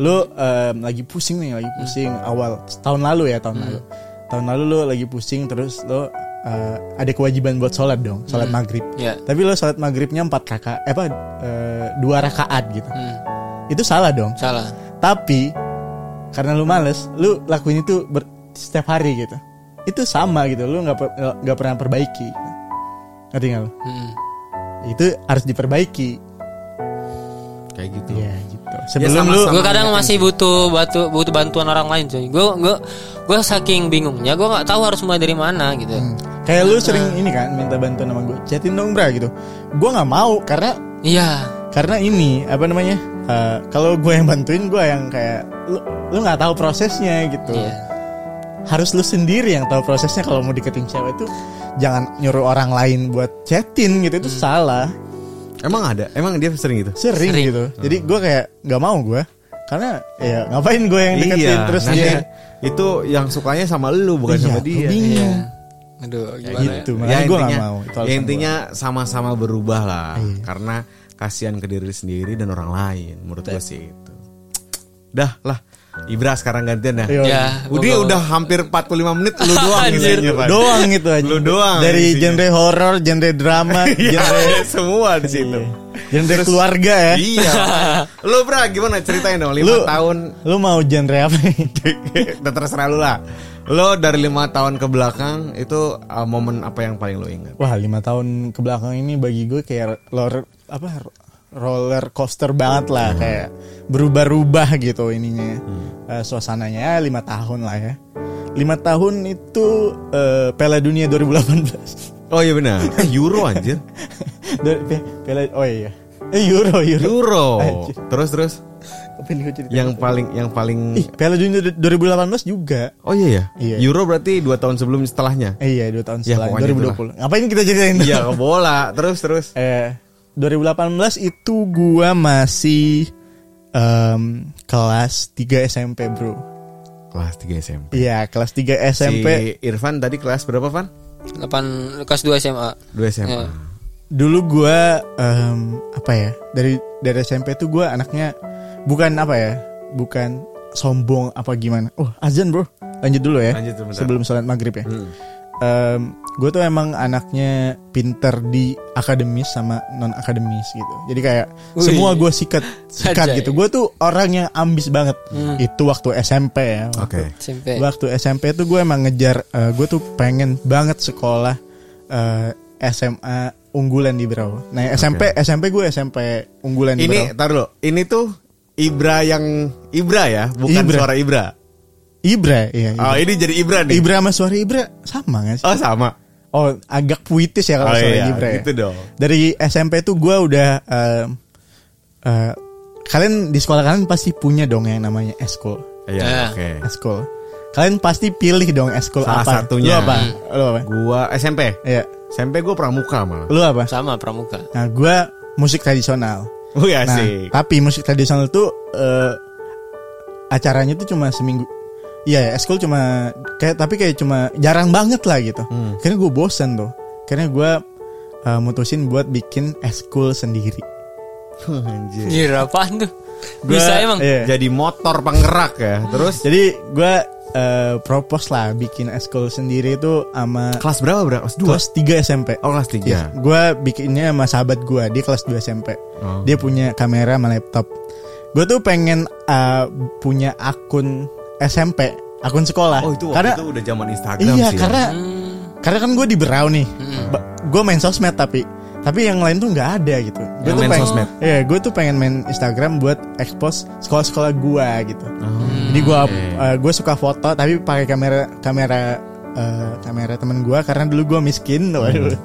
Lu em, lagi pusing nih, lagi pusing awal tahun lalu ya tahun lalu. Tahun lalu lu lagi pusing terus lu eh, ada kewajiban buat sholat dong, sholat maghrib. Ya. Tapi lu sholat maghribnya empat rakaat, eh, apa eh, dua rakaat gitu. Hmm, Itu salah dong. salah. Tapi karena lu males, lu lakuin itu ber- setiap hari gitu. Itu sama gitu, lu nggak per- nggak pernah perbaiki. Ngerti nggak lu? Hmm. Itu harus diperbaiki. kayak gitu Ya gitu. Sebelum sama- lu sama- gue kadang masih butuh batu butuh bantuan orang lain coy gue gue gue saking bingungnya gue nggak tahu harus mulai dari mana gitu Hmm. Kayak lu sering ini kan minta bantuan sama gue, chatin dong bra gitu. Gue nggak mau karena iya karena ini apa namanya? eh, kalau gue yang bantuin gue yang kayak lu lu nggak tahu prosesnya gitu. iya Harus lu sendiri yang tahu prosesnya kalau mau deketin cewek itu jangan nyuruh orang lain buat chatin gitu itu salah. emang ada emang dia sering gitu Sering, Sering. gitu. Jadi gue kayak nggak mau gue karena ya ngapain gue yang deketin terus nanti dia itu yang sukanya sama lu bukan Iya, sama dia bingung. aduh gimana ya? Gitu, ya nggak intinya, mau. Itu ya intinya sama-sama berubah lah Iya. karena kasihan ke diri sendiri dan orang lain menurut gue sih itu dah lah Ibra sekarang gantian dah Iya. ya Udah gua- udah hampir 45 menit lu doang Anjir. isinya, Pak. doang gitu aja. Lu doang Dari isinya. genre horor, genre drama, Iya, genre semua di situ. Genre keluarga ya. Iya. Lu Bra gimana ceritain dong 5 Lu- tahun Lu mau genre apa terserah lu lah. Lo dari lima tahun ke belakang itu uh, momen apa yang paling lo ingat? Wah lima tahun ke belakang ini bagi gue kayak roller apa roller coaster banget lah kayak berubah-ubah gitu ininya Eh, suasananya lima tahun lah ya lima tahun itu eh, Piala Dunia 2018 Oh iya benar. Euro anjir. Piala oh iya Euro Euro Euro. Anjir. Terus terus yang paling yang paling ih Piala Dunia 2018 juga Oh iya ya. Iya. Euro berarti dua tahun sebelum setelahnya. eh, iya dua tahun Ya, setelah pokoknya 2020 ngapain kita ceritain Iya ke bola. Terus terus. Eh, 2018 itu gua masih em, kelas 3 SMP, Bro. Kelas 3 SMP. Iya, kelas 3 SMP. Si Irfan tadi kelas berapa, Van? 8 kelas 2 SMA 2 SMA. Iya. Dulu gua em, apa ya? Dari dari SMP tuh gua anaknya bukan apa ya? Bukan sombong apa gimana. Oh, azan, Bro. Lanjut dulu ya. Lanjut. Sebelum sholat maghrib ya. Hmm. gue tuh emang anaknya pinter di akademis sama non akademis gitu. Jadi kayak Wih. semua gue sikat sikat Ajay. gitu. Gue tuh orang yang ambis banget. Hmm. Itu waktu SMP ya. Oke. Waktu, SMP waktu SMP tuh gue emang ngejar. gue tuh pengen banget sekolah eh, SMA unggulan di Berau. Nah SMP SMP gue SMP unggulan di Ini tar dulu. Ini tuh Ibra yang Ibra ya, bukan Ibra. suara Ibra. Ibra, iya. Oh, Ibra. ini jadi Ibra nih. Ibra sama suara Ibra sama gak sih? Oh, sama. Oh agak puitis ya Oh, kalau suara iya, Ibra ya. gitu dong. Dari SMP tuh gue udah eh, eh, kalian di sekolah kalian pasti punya dong yang namanya eskul. Iya, Nah. oke. Eskul. Kalian pasti pilih dong eskul Salah apa? satunya. Lu apa? Hmm. Lu apa? Gua SMP. Iya. SMP gue pramuka malah. Lu apa? sama pramuka Nah, gue musik tradisional. Wih Nah, asik. tapi musik tradisional tuh eh, acaranya tuh cuma seminggu. Iya, ya, eskul cuma kayak tapi kayak cuma jarang banget lah gitu. Hmm. Karena gue bosen tuh. Karena gue eh, mutusin buat bikin eskul sendiri. Anjir. Anjir apaan tuh Gua- Bisa emang iya. Jadi motor penggerak ya. Terus Jadi gue eh, propose lah bikin eskul sendiri itu sama kelas berapa, Bra? Kelas 2. kelas 3 SMP. Oh, kelas 3. Iya, gue bikinnya sama sahabat gue, dia kelas 2 SMP. Oh. Dia punya kamera sama laptop. Gue tuh pengen eh, punya akun SMP, akun sekolah. Oh, itu waktu karena itu udah zaman Instagram iya, sih. ya? karena Hmm, karena kan gue di Berau nih. Gue main sosmed tapi tapi yang lain tuh nggak ada gitu. Gue tuh main pengen, sosmed? Iya, gue tuh pengen main Instagram buat expose sekolah-sekolah gue gitu. Oh, Jadi gue oke. gue suka foto tapi pakai kamera kamera eh, kamera temen gue karena dulu gue miskin. Waduh.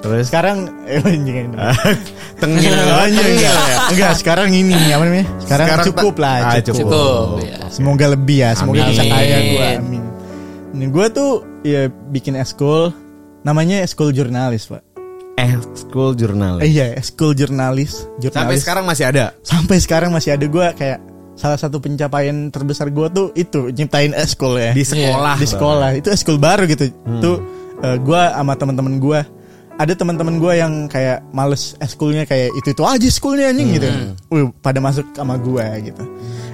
Terus Sekarang eh anjing. tengil Anjing, enggak, enggak, sekarang ini apa namanya? Sekarang, Sekarang cukup lah, Ah, cukup. cukup. Cukup ya. Semoga lebih ya, semoga Amin. bisa kaya gue. Amin. Ini gue tuh ya bikin eskul, namanya eskul jurnalis pak. eh school jurnalis. Eh, iya, eskul jurnalis, Sampai jurnalis. sekarang masih ada. Sampai sekarang masih ada gue kayak salah satu pencapaian terbesar gue tuh itu nyiptain eskul ya. Di sekolah. di sekolah. Itu eskul baru gitu. Tuh eh, gue sama teman-teman gue ada teman-teman gue yang kayak males eskulnya kayak itu itu aja eskulnya anjing gitu. Wih, pada masuk sama gue gitu.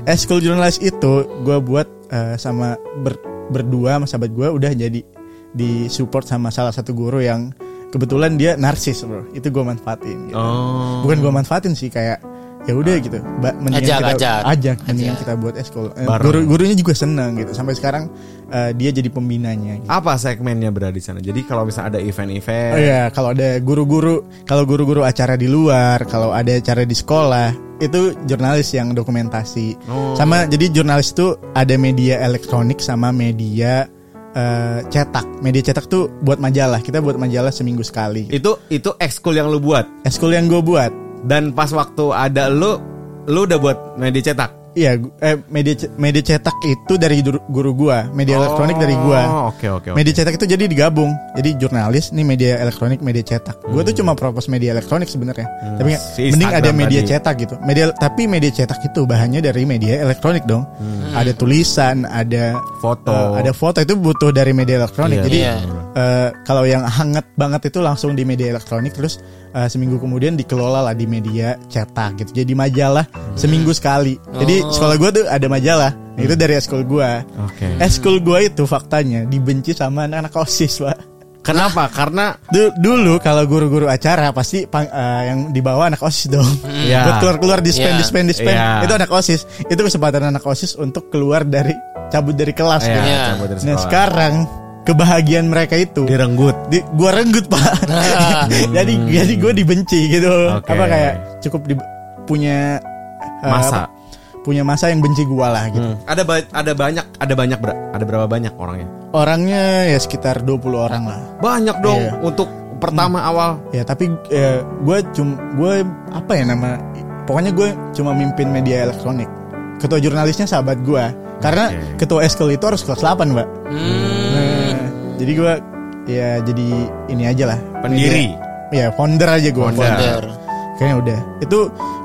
Eskul jurnalis itu gue buat eh, sama ber- berdua sama sahabat gue udah jadi di support sama salah satu guru yang kebetulan dia narsis bro. Itu gue manfaatin gitu. Oh. bukan gue manfaatin sih kayak ya udah gitu ba- mendingan Ajak, kita ajak. ajak mendingan Ajak. kita buat eskul Eh, guru gurunya juga seneng gitu sampai sekarang eh, dia jadi pembinanya gitu. Apa segmennya berada di sana? Jadi kalau misalnya ada event-event, Oh iya, kalau ada guru-guru, kalau guru-guru acara di luar, kalau ada acara di sekolah, itu jurnalis yang dokumentasi. Oh. Sama jadi jurnalis itu ada media elektronik sama media eh, cetak. Media cetak tuh buat majalah. Kita buat majalah seminggu sekali. itu itu ekskul yang lu buat. Eskul yang gue buat, Dan pas waktu ada lu, lu udah buat media cetak. iya, eh, media media cetak itu dari guru, gua, media elektronik dari gua. Oh, oke oke. oke. Media cetak itu jadi digabung. Jadi jurnalis nih media elektronik, media cetak. Gue tuh cuma propose media elektronik sebenarnya. Tapi Hmm. Si mending ada media tadi. cetak gitu. Media tapi media cetak itu bahannya dari media elektronik dong. Ada tulisan, ada Hmm. Foto. eh, ada foto itu butuh dari media elektronik. Iya. Jadi Iya. eh, kalau yang hangat banget itu langsung di media elektronik terus eh, seminggu kemudian dikelola lah di media cetak gitu. Jadi majalah Hmm. seminggu sekali. Jadi Oh. sekolah gue tuh ada majalah. Nah, Itu dari eskul gue. Oke. Eskul gue itu faktanya dibenci sama anak-anak osis pak. Kenapa? Karena Du- dulu kalau guru-guru acara pasti pang- eh, yang dibawa anak osis dong. Buat keluar-keluar di spend, Iya. di spend, di spend. Iya. Itu anak osis. Itu kesempatan anak osis untuk keluar dari cabut dari kelas. gitu. Iya. cabut dari Nah sekarang kebahagiaan mereka itu direnggut. di, gua renggut pak. jadi jadi gue dibenci gitu. Oke. Apa kayak cukup di, punya eh, Masa. apa, punya masa yang benci gua lah gitu. Hmm. Ada ba- ada banyak ada banyak ber- ada berapa banyak orangnya? Orangnya ya sekitar 20 orang lah. Banyak dong Iya. untuk pertama awal. Ya tapi gue cum gue apa ya nama pokoknya gue cuma mimpin media elektronik. Ketua jurnalisnya sahabat gue karena Oke. ketua eskul itu harus kelas 8 mbak. Hmm. Jadi gue ya jadi ini aja lah. Pendiri. Ya founder aja gue. Founder. Founder. Kayaknya udah. Itu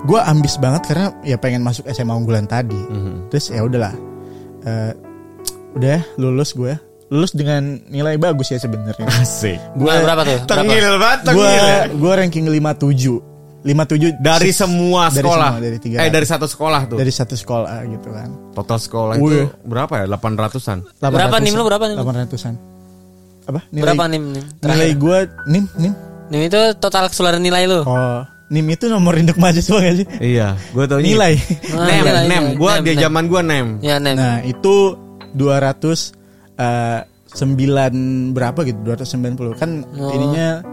gue ambis banget karena ya pengen masuk SMA unggulan tadi. Mhm. Terus ya udahlah. Eh, udah lulus gue. Lulus dengan nilai bagus ya sebenarnya. Asik. Gue Nah, berapa tuh? Berapa? Tengil banget, gue tengil ya. gue ranking 57 57 Dari semua Dari sekolah. semua, dari tiga. eh dari satu sekolah tuh. dari satu sekolah gitu kan. Total sekolah Wih. itu berapa ya? 800-an. Berapa 800-an. nim lu, berapa nim? 800-an. Apa? Nilai, Berapa nim nim? Nilai gue nim nim. Nim itu total keseluruhan nilai lu. Oh, nim itu nomor induk mahasiswa gak sih? Iya, gue tau Nilai. Ah, Nem, nilai, nem. Gue Nem, di nem. zaman gue nem. Ya nem. Nah, itu 200 eh, 9 berapa gitu? 290. Kan Oh. ininya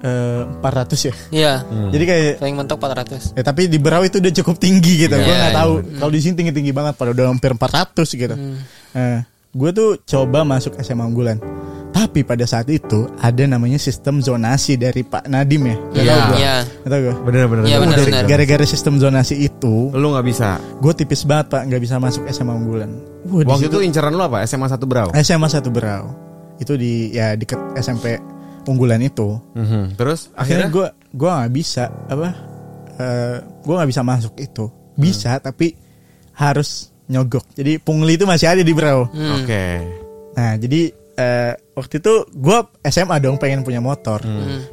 eh, 400 ya. Iya. Jadi kayak Paling mentok 400. Ya tapi di Berau itu udah cukup tinggi gitu. gue Iya, nggak iya. tahu. Kalau di sini tinggi tinggi banget. Pada udah hampir 400 gitu. Hmm. Nah, gue tuh coba masuk SMA unggulan. Tapi pada saat itu ada namanya sistem zonasi dari Pak Nadim ya. Gak Iya. tahu gue. Iya. Bener-bener. Iya, Uh, benar. Gara-gara sistem zonasi itu, Lu nggak bisa. gue tipis banget pak, nggak bisa masuk SMA unggulan. Wah, Waktu itu inceran lu apa? SMA 1 Brau. SMA satu Berau. Itu di ya deket SMP unggulan itu. Mhm. Terus akhirnya gue gue nggak bisa apa eh gue nggak bisa masuk itu bisa tapi harus nyogok jadi pungli itu masih ada di Brau Hmm. Oke. nah jadi eh, waktu itu gue SMA dong pengen punya motor.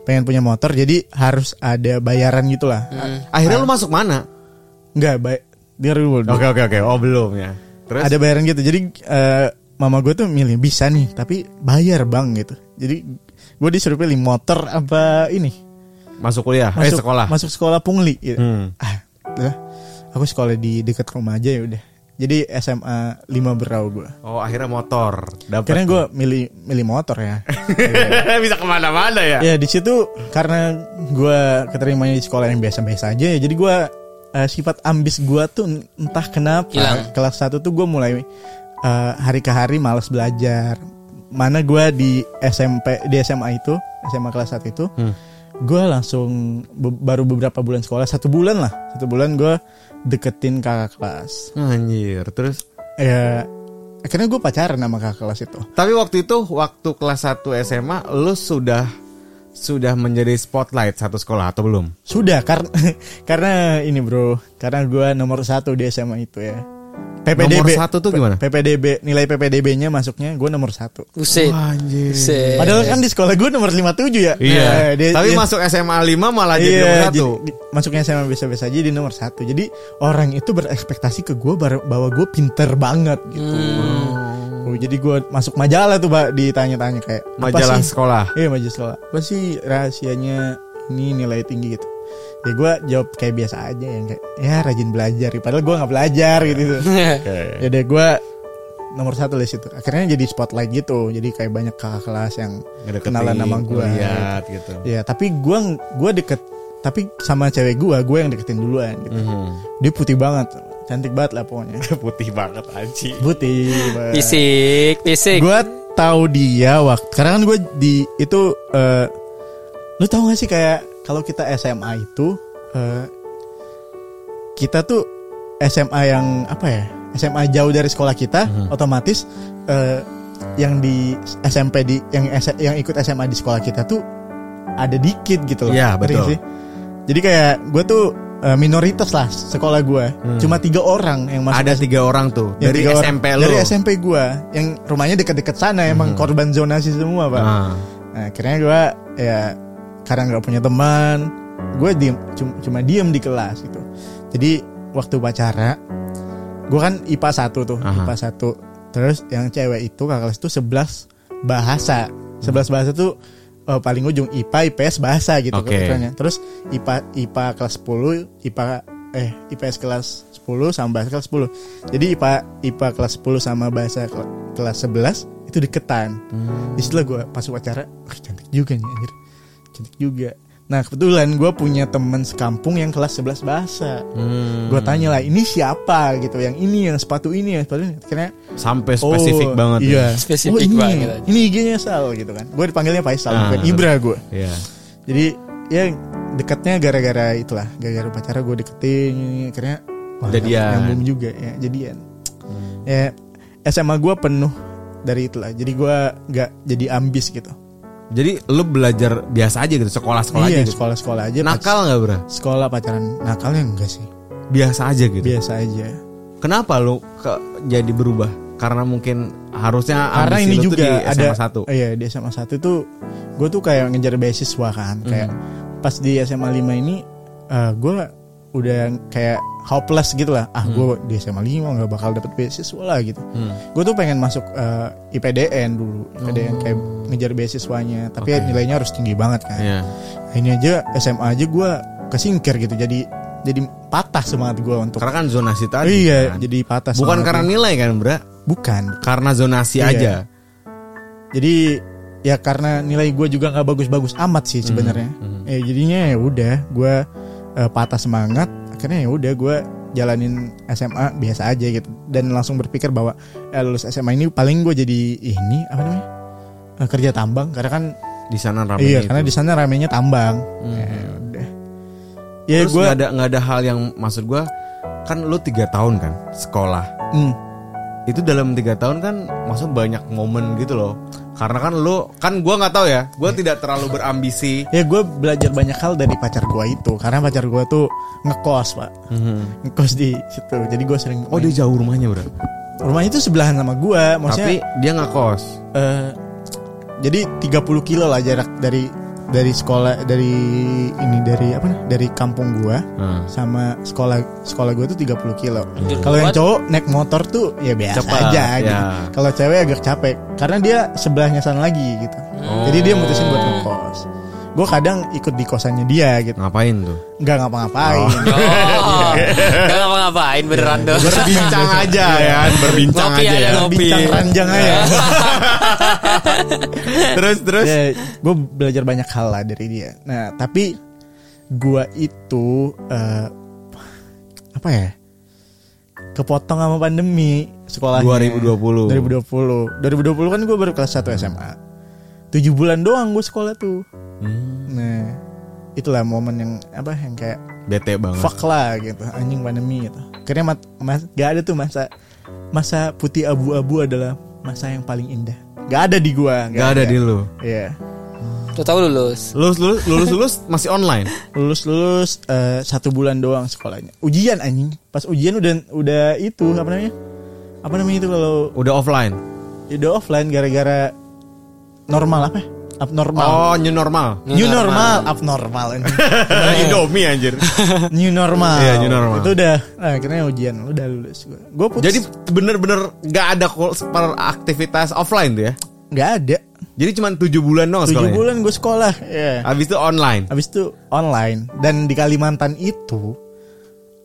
Pengen punya motor jadi harus ada bayaran gitulah. Akhirnya lu masuk mana? nggak baik biar dulu Oke oke oke. Oh belum ya. Terus? Ada bayaran gitu. Jadi eh, mama gue tuh milih bisa nih tapi bayar bang gitu. Jadi gue disuruh pilih motor apa ini? Masuk kuliah, eh masuk sekolah. masuk sekolah pungli gitu. Hmm. ah udah. Aku sekolah di dekat rumah aja ya udah jadi SMA 5 berau gue Oh akhirnya motor. Dapat. karena gue milih milih motor ya bisa ke mana-mana ya. ya di situ karena gue keterimanya di sekolah yang biasa-biasa aja ya jadi gue eh, sifat ambis gue tuh entah kenapa Hilang. kelas 1 tuh gue mulai eh, hari ke hari malas belajar mana gue di SMP di SMA itu SMA kelas 1 itu Hmm. gue langsung be- baru beberapa bulan sekolah satu bulan lah satu bulan gue deketin kakak kelas Anjir. Terus ya akhirnya gue pacaran sama kakak kelas itu tapi waktu itu waktu kelas 1 SMA lu sudah sudah menjadi spotlight satu sekolah atau belum? Sudah karena karena ini bro, karena gua nomor satu di SMA itu ya. PPDB. Nomor satu tuh gimana? PPDB nilai PPDB-nya masuknya gue nomor satu. Buset. anjir. Buset. Padahal kan di sekolah gue nomor 57 ya. Iya. Nah, dia- Tapi dia- masuk SMA 5 malah jadi Iya, nomor jadi- satu. di- masuknya SMA biasa-biasa aja di nomor satu. Jadi orang itu berekspektasi ke gue bar- bahwa gue pinter banget gitu. Hmm. Oh, jadi gue masuk majalah tuh pak ditanya-tanya kayak apa Majalah sih? sekolah. Iya majalah sekolah. Apa sih rahasianya ini nilai tinggi gitu? Ya gue jawab kayak biasa aja yang kayak ya rajin belajar. Padahal gue nggak belajar gitu. ya deh gue nomor satu di situ. Akhirnya jadi spotlight gitu. Jadi kayak banyak kakak kelas yang Ngedeketin, kenalan nama gue. Lihat gitu. Ya tapi gue gua deket tapi sama cewek gue gue yang deketin duluan gitu. Mhm. Dia putih banget, cantik banget lah pokoknya. Putih banget Aji. Putih. banget. Fisik, fisik. Gue tahu dia waktu karena kan gue di itu eh lu tahu gak sih kayak kalau kita SMA itu eh kita tuh SMA yang apa ya SMA jauh dari sekolah kita otomatis eh yang di SMP di yang S- yang ikut SMA di sekolah kita tuh ada dikit gitu loh Iya, betul. sih jadi kayak gue tuh eh, minoritas lah sekolah gue cuma tiga orang yang masuk Ada tiga orang tuh Ya, dari orang. SMP lo. Dari SMP gua yang rumahnya dekat-dekat sana emang korban zonasi semua, Pak. Ah. Nah, akhirnya gua ya karena nggak punya teman, gue diem cuma, diem di kelas gitu. Jadi waktu pacara, gua kan IPA 1 tuh, Aha. IPA 1. Terus yang cewek itu kakak kelas itu 11 bahasa. 11 bahasa tuh eh, paling ujung IPA, IPS, bahasa gitu kebetulannya. Terus IPA IPA kelas 10, IPA eh IPS kelas 10 sama bahasa kelas 10. Jadi IPA IPA kelas 10 sama bahasa kel- kelas 11 itu deketan. Hmm. Di situ gue pas upacara, wah cantik juga nih anjir. Cantik juga. Nah kebetulan gue punya temen sekampung yang kelas 11 bahasa. Hmm. Gue tanya lah ini siapa gitu, yang ini yang sepatu ini yang sepatu ini. Akhirnya Sampai spesifik oh, banget. ya. Iya. Spesifik oh, ini, banget aja. Ini IG-nya Sal gitu kan. Gue dipanggilnya Faisal, Ah, bukan. Ibra gue. Iya. Jadi ya dekatnya gara-gara itulah, gara-gara pacara gue deketin akhirnya wah, Jadian. nyambung juga ya jadian. Ya SMA gue penuh dari itulah. Jadi gue nggak jadi ambis gitu. Jadi lu belajar biasa aja gitu, sekolah-sekolah iya, aja gitu. sekolah-sekolah aja. Nakal nggak bro? sekolah pacaran nakalnya enggak sih. Biasa aja gitu. Biasa aja. Kenapa lu ke, jadi berubah? Karena mungkin harusnya Karena ini lu tuh juga di ada SMA satu. Iya, di SMA 1 tuh gue tuh kayak ngejar beasiswa kan. Kayak pas di SMA 5 ini eh gue udah kayak hopeless gitu lah. Ah, gue di SMA 5 nggak bakal dapet beasiswa lah gitu. Gue tuh pengen masuk eh, IPDN dulu, IPDN kayak ngejar beasiswanya, tapi Oke. nilainya harus tinggi banget kan. Iya. Nah, ini aja SMA aja gue kesingkir gitu. Jadi jadi patah semangat gue untuk Karena kan zonasi tadi. iya, kan. jadi patah Bukan karena gua. nilai kan, Bra? bukan Karena zonasi Iya. aja. Jadi ya karena nilai gue juga nggak bagus-bagus amat sih sebenarnya. Eh jadinya ya udah gue eh, patah semangat. Akhirnya ya udah gue jalanin SMA biasa aja gitu dan langsung berpikir bahwa eh, lulus SMA ini paling gue jadi ini apa namanya Eh, kerja tambang karena kan Di sana rame iya itu. karena di sana ramenya tambang. Ya udah. Ya Terus gue ada nggak ada hal yang maksud gua kan lu tiga tahun kan sekolah. hmm, Itu dalam tiga tahun kan maksud banyak momen gitu loh. Karena kan lu kan gua nggak tahu ya. Gua Iya. tidak terlalu berambisi. ya gue belajar banyak hal dari pacar gue itu karena pacar gue tuh ngekos pak ngekos di situ jadi gue sering Oh dia jauh rumahnya bro. rumahnya itu sebelahan sama gue maksudnya Tapi dia nggak kos. eh, jadi 30 kilo lah jarak dari dari sekolah dari ini dari apa nih dari kampung gua Hmm. sama sekolah sekolah gua tuh 30 kilo. Anjir, Kalau yang cowok naik motor tuh ya biasa Cepat, aja ya. gitu. Kalau cewek agak capek karena dia sebelahnya sana lagi gitu. Jadi dia mutusin buat ngekos. Gue kadang ikut di kosannya dia gitu. Ngapain tuh? Nggak ngapa-ngapain. Oh, gak ngapa-ngapain beneran tuh. Berbincang aja ya, berbincang Ngopi aja aja, ya. ngopi. Bincang ranjang aja. terus terus. ya, gue belajar banyak hal lah dari dia. Nah, tapi gua itu eh, apa ya? Kepotong sama pandemi sekolahnya. 2020. 2020. 2020 kan gue baru kelas 1 SMA. 7 bulan doang gue sekolah tuh. Hmm, Nah, itulah momen yang apa yang kayak bete banget. fuck lah gitu, anjing pandemi gitu. Akhirnya mat, mas, gak ada tuh masa masa putih abu-abu adalah masa yang paling indah. Gak ada di gua, Gak ada di lu. Iya. Tahu lulus. Lulus lulus lulus lulus masih online. lulus lulus eh, satu bulan doang sekolahnya ujian anjing pas ujian udah udah itu apa namanya apa namanya itu kalau Udah offline. udah offline gara-gara normal apa abnormal Oh, new normal. new normal abnormal anjing. Indomie anjir. new normal Iya, new normal. itu udah nah, akhirnya ujian udah lulus gue gue putus Jadi bener-bener nggak ada aktivitas offline tuh ya. nggak ada Jadi cuma tujuh bulan doang tujuh sekolahnya. bulan gue sekolah ya Habis itu online. Habis itu online dan di Kalimantan itu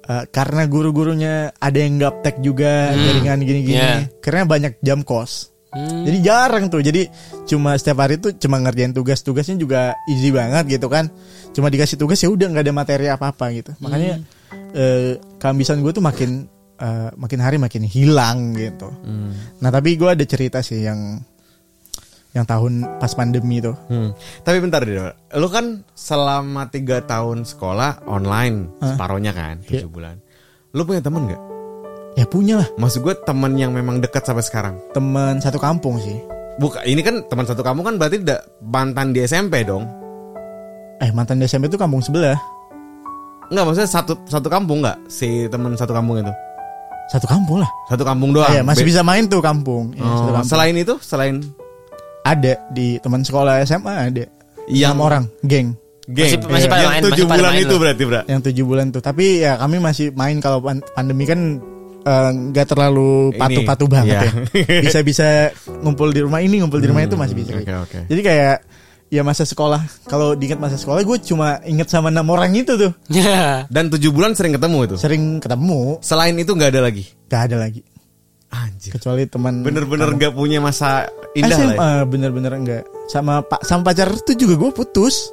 eh, karena guru-gurunya ada yang gaptek juga jaringan gini-gini, Iya. karena banyak jam kos. Hmm. Jadi jarang tuh. Jadi cuma setiap hari tuh cuma ngerjain tugas-tugasnya juga easy banget gitu kan. Cuma dikasih tugas ya udah nggak ada materi apa-apa gitu. Makanya eh, keambisan gue tuh makin eh, makin hari makin hilang gitu. Nah tapi gue ada cerita sih yang yang tahun pas pandemi tuh. Hmm. Tapi bentar deh, lu kan selama tiga tahun sekolah online separohnya kan, tujuh Iya. bulan. Lu punya temen nggak? Ya punya lah Maksud gue temen yang memang dekat sampai sekarang. teman satu kampung sih. Bukan, ini kan teman satu kamu kan berarti da, mantan di SMP dong? Eh mantan di SMP itu kampung sebelah. Enggak, maksudnya satu satu kampung nggak si teman satu kampung itu? Satu kampung lah. Satu kampung doang. Iya masih Be- bisa main tuh kampung. Iya, Oh, satu kampung. selain itu, selain Ada di teman sekolah SMA ada. Yang- Enam orang, geng. geng, Masih- masih pada yang main, tujuh masih pada bulan main itu loh. berarti, Bra. Yang tujuh bulan tuh. Tapi ya kami masih main kalau pan- pandemi kan eh, nggak terlalu Ini, patuh-patuh banget iya. ya. Bisa-bisa ngumpul di rumah ini, ngumpul di rumah itu masih bisa. Oke, oke. Jadi kayak ya masa sekolah. Kalau diingat masa sekolah gue cuma inget sama enam orang itu tuh. Ya. Dan tujuh bulan sering ketemu itu. Sering ketemu, Selain itu nggak ada lagi. gak ada lagi. Anjir. Kecuali teman Bener-bener nggak punya masa indah SMA lah. Ya. bener-bener enggak. Sama pak sama pacar itu juga gue putus.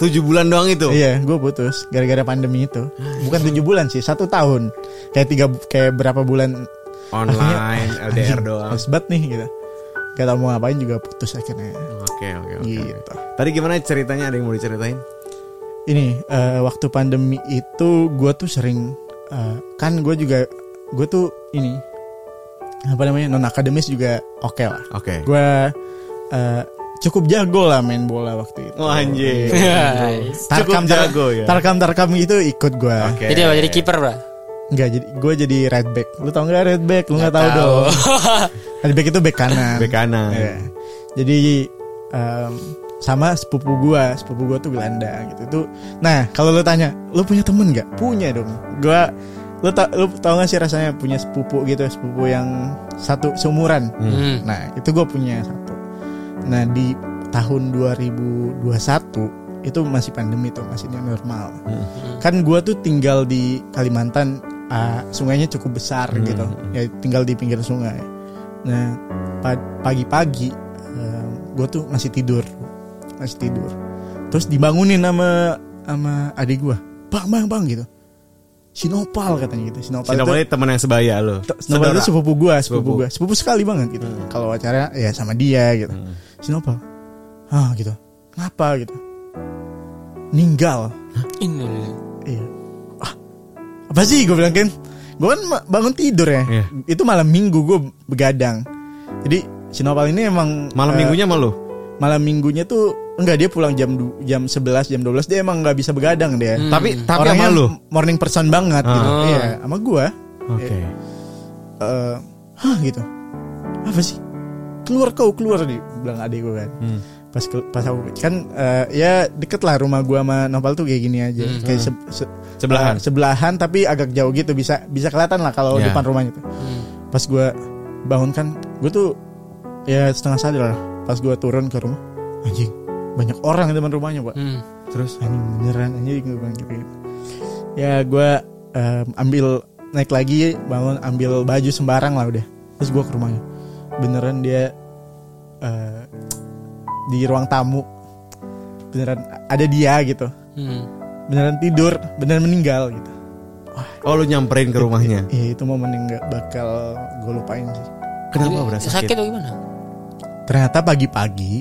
Tujuh bulan doang itu. Iya, gue putus gara-gara pandemi itu. Bukan tujuh bulan sih, satu tahun. Kayak tiga, kayak berapa bulan Online, LDR anjing, doang. Banget nih gitu. Gak tau mau ngapain juga putus akhirnya. Oke, oke, oke. Gitu. Tadi gimana ceritanya? Ada yang mau diceritain? Ini eh, waktu pandemi itu gue tuh sering eh, kan gue juga gue tuh ini apa namanya non akademis juga oke lah. Oke. Gue eh, cukup jago lah main bola waktu itu. Wah, anjir. Guys. Cukup jago ya. Tarkam tarkam itu ikut gue. Oke. Jadi apa? Jadi kiper, Bro? Enggak jadi gue jadi right back. Lu tau nggak right back? Lu nggak tahu tahu. dong. right back itu back kanan. Bek kanan. Iya. Jadi em, sama sepupu gua, sepupu gua tuh gelandang gitu. Tuh. Nah, kalau lu tanya, lu punya temen nggak? Punya dong. Gua lu tau lu tau gak sih rasanya punya sepupu gitu, sepupu yang satu seumuran. Hmm. Nah, itu gue punya satu. Nah, di tahun 2021 itu masih pandemi tuh, masih normal. Kan gua tuh tinggal di Kalimantan, ah, sungainya cukup besar gitu. Ya tinggal di pinggir sungai. Nah, pa- pagi-pagi gue tuh masih tidur, masih tidur. Terus dibangunin sama sama adik gue, bang bang bang gitu. Sinopal katanya gitu. Sinopal, Sinopal itu teman yang sebaya lo. Sinopal itu sepupu gue, sepupu Sepupu. gue, sepupu sekali banget gitu. Kalau acara ya sama dia gitu. Sinopal, ah gitu. Kenapa gitu? Ninggal. Ini. Iya. Ah, apa sih gue bilang kan? Gue kan bangun tidur ya. Iya. Itu malam minggu gue begadang. Jadi Sinopal ini emang Malam eh, minggunya sama lo. malam minggunya tuh enggak dia pulang jam jam 11 jam 12 dia emang nggak bisa begadang dia. Tapi tapi Orangnya sama lo. morning person banget gitu. Ah. Iya, sama gua. Oke. eh hah gitu. Apa sih? Keluar kau keluar di bilang adik gue kan. Hmm. Pas ke- pas aku kan eh, ya deket lah rumah gua sama Nopal tuh kayak gini aja. Hmm. Kayak se- se- Sebelahan. eh, sebelahan tapi agak jauh gitu bisa bisa kelihatan lah kalau Ya. depan rumahnya tuh. Hmm. Pas gua bangun kan, gue tuh ya setengah sadar lah. Pas gua turun ke rumah, anjing banyak orang di depan rumahnya pak. Hmm. Terus Anjing beneran anjing gue bilang gitu. Ya gue ambil naik lagi bangun ambil baju sembarang lah udah. Terus gue ke rumahnya. Beneran dia eh, di ruang tamu. Beneran ada dia gitu. Hmm. Beneran tidur, beneran meninggal gitu. oh lu nyamperin ke rumahnya. Iya itu momen yang gak bakal gue lupain sih. Kenapa Jadi, berasa sakit sakit? atau gimana? Ternyata pagi-pagi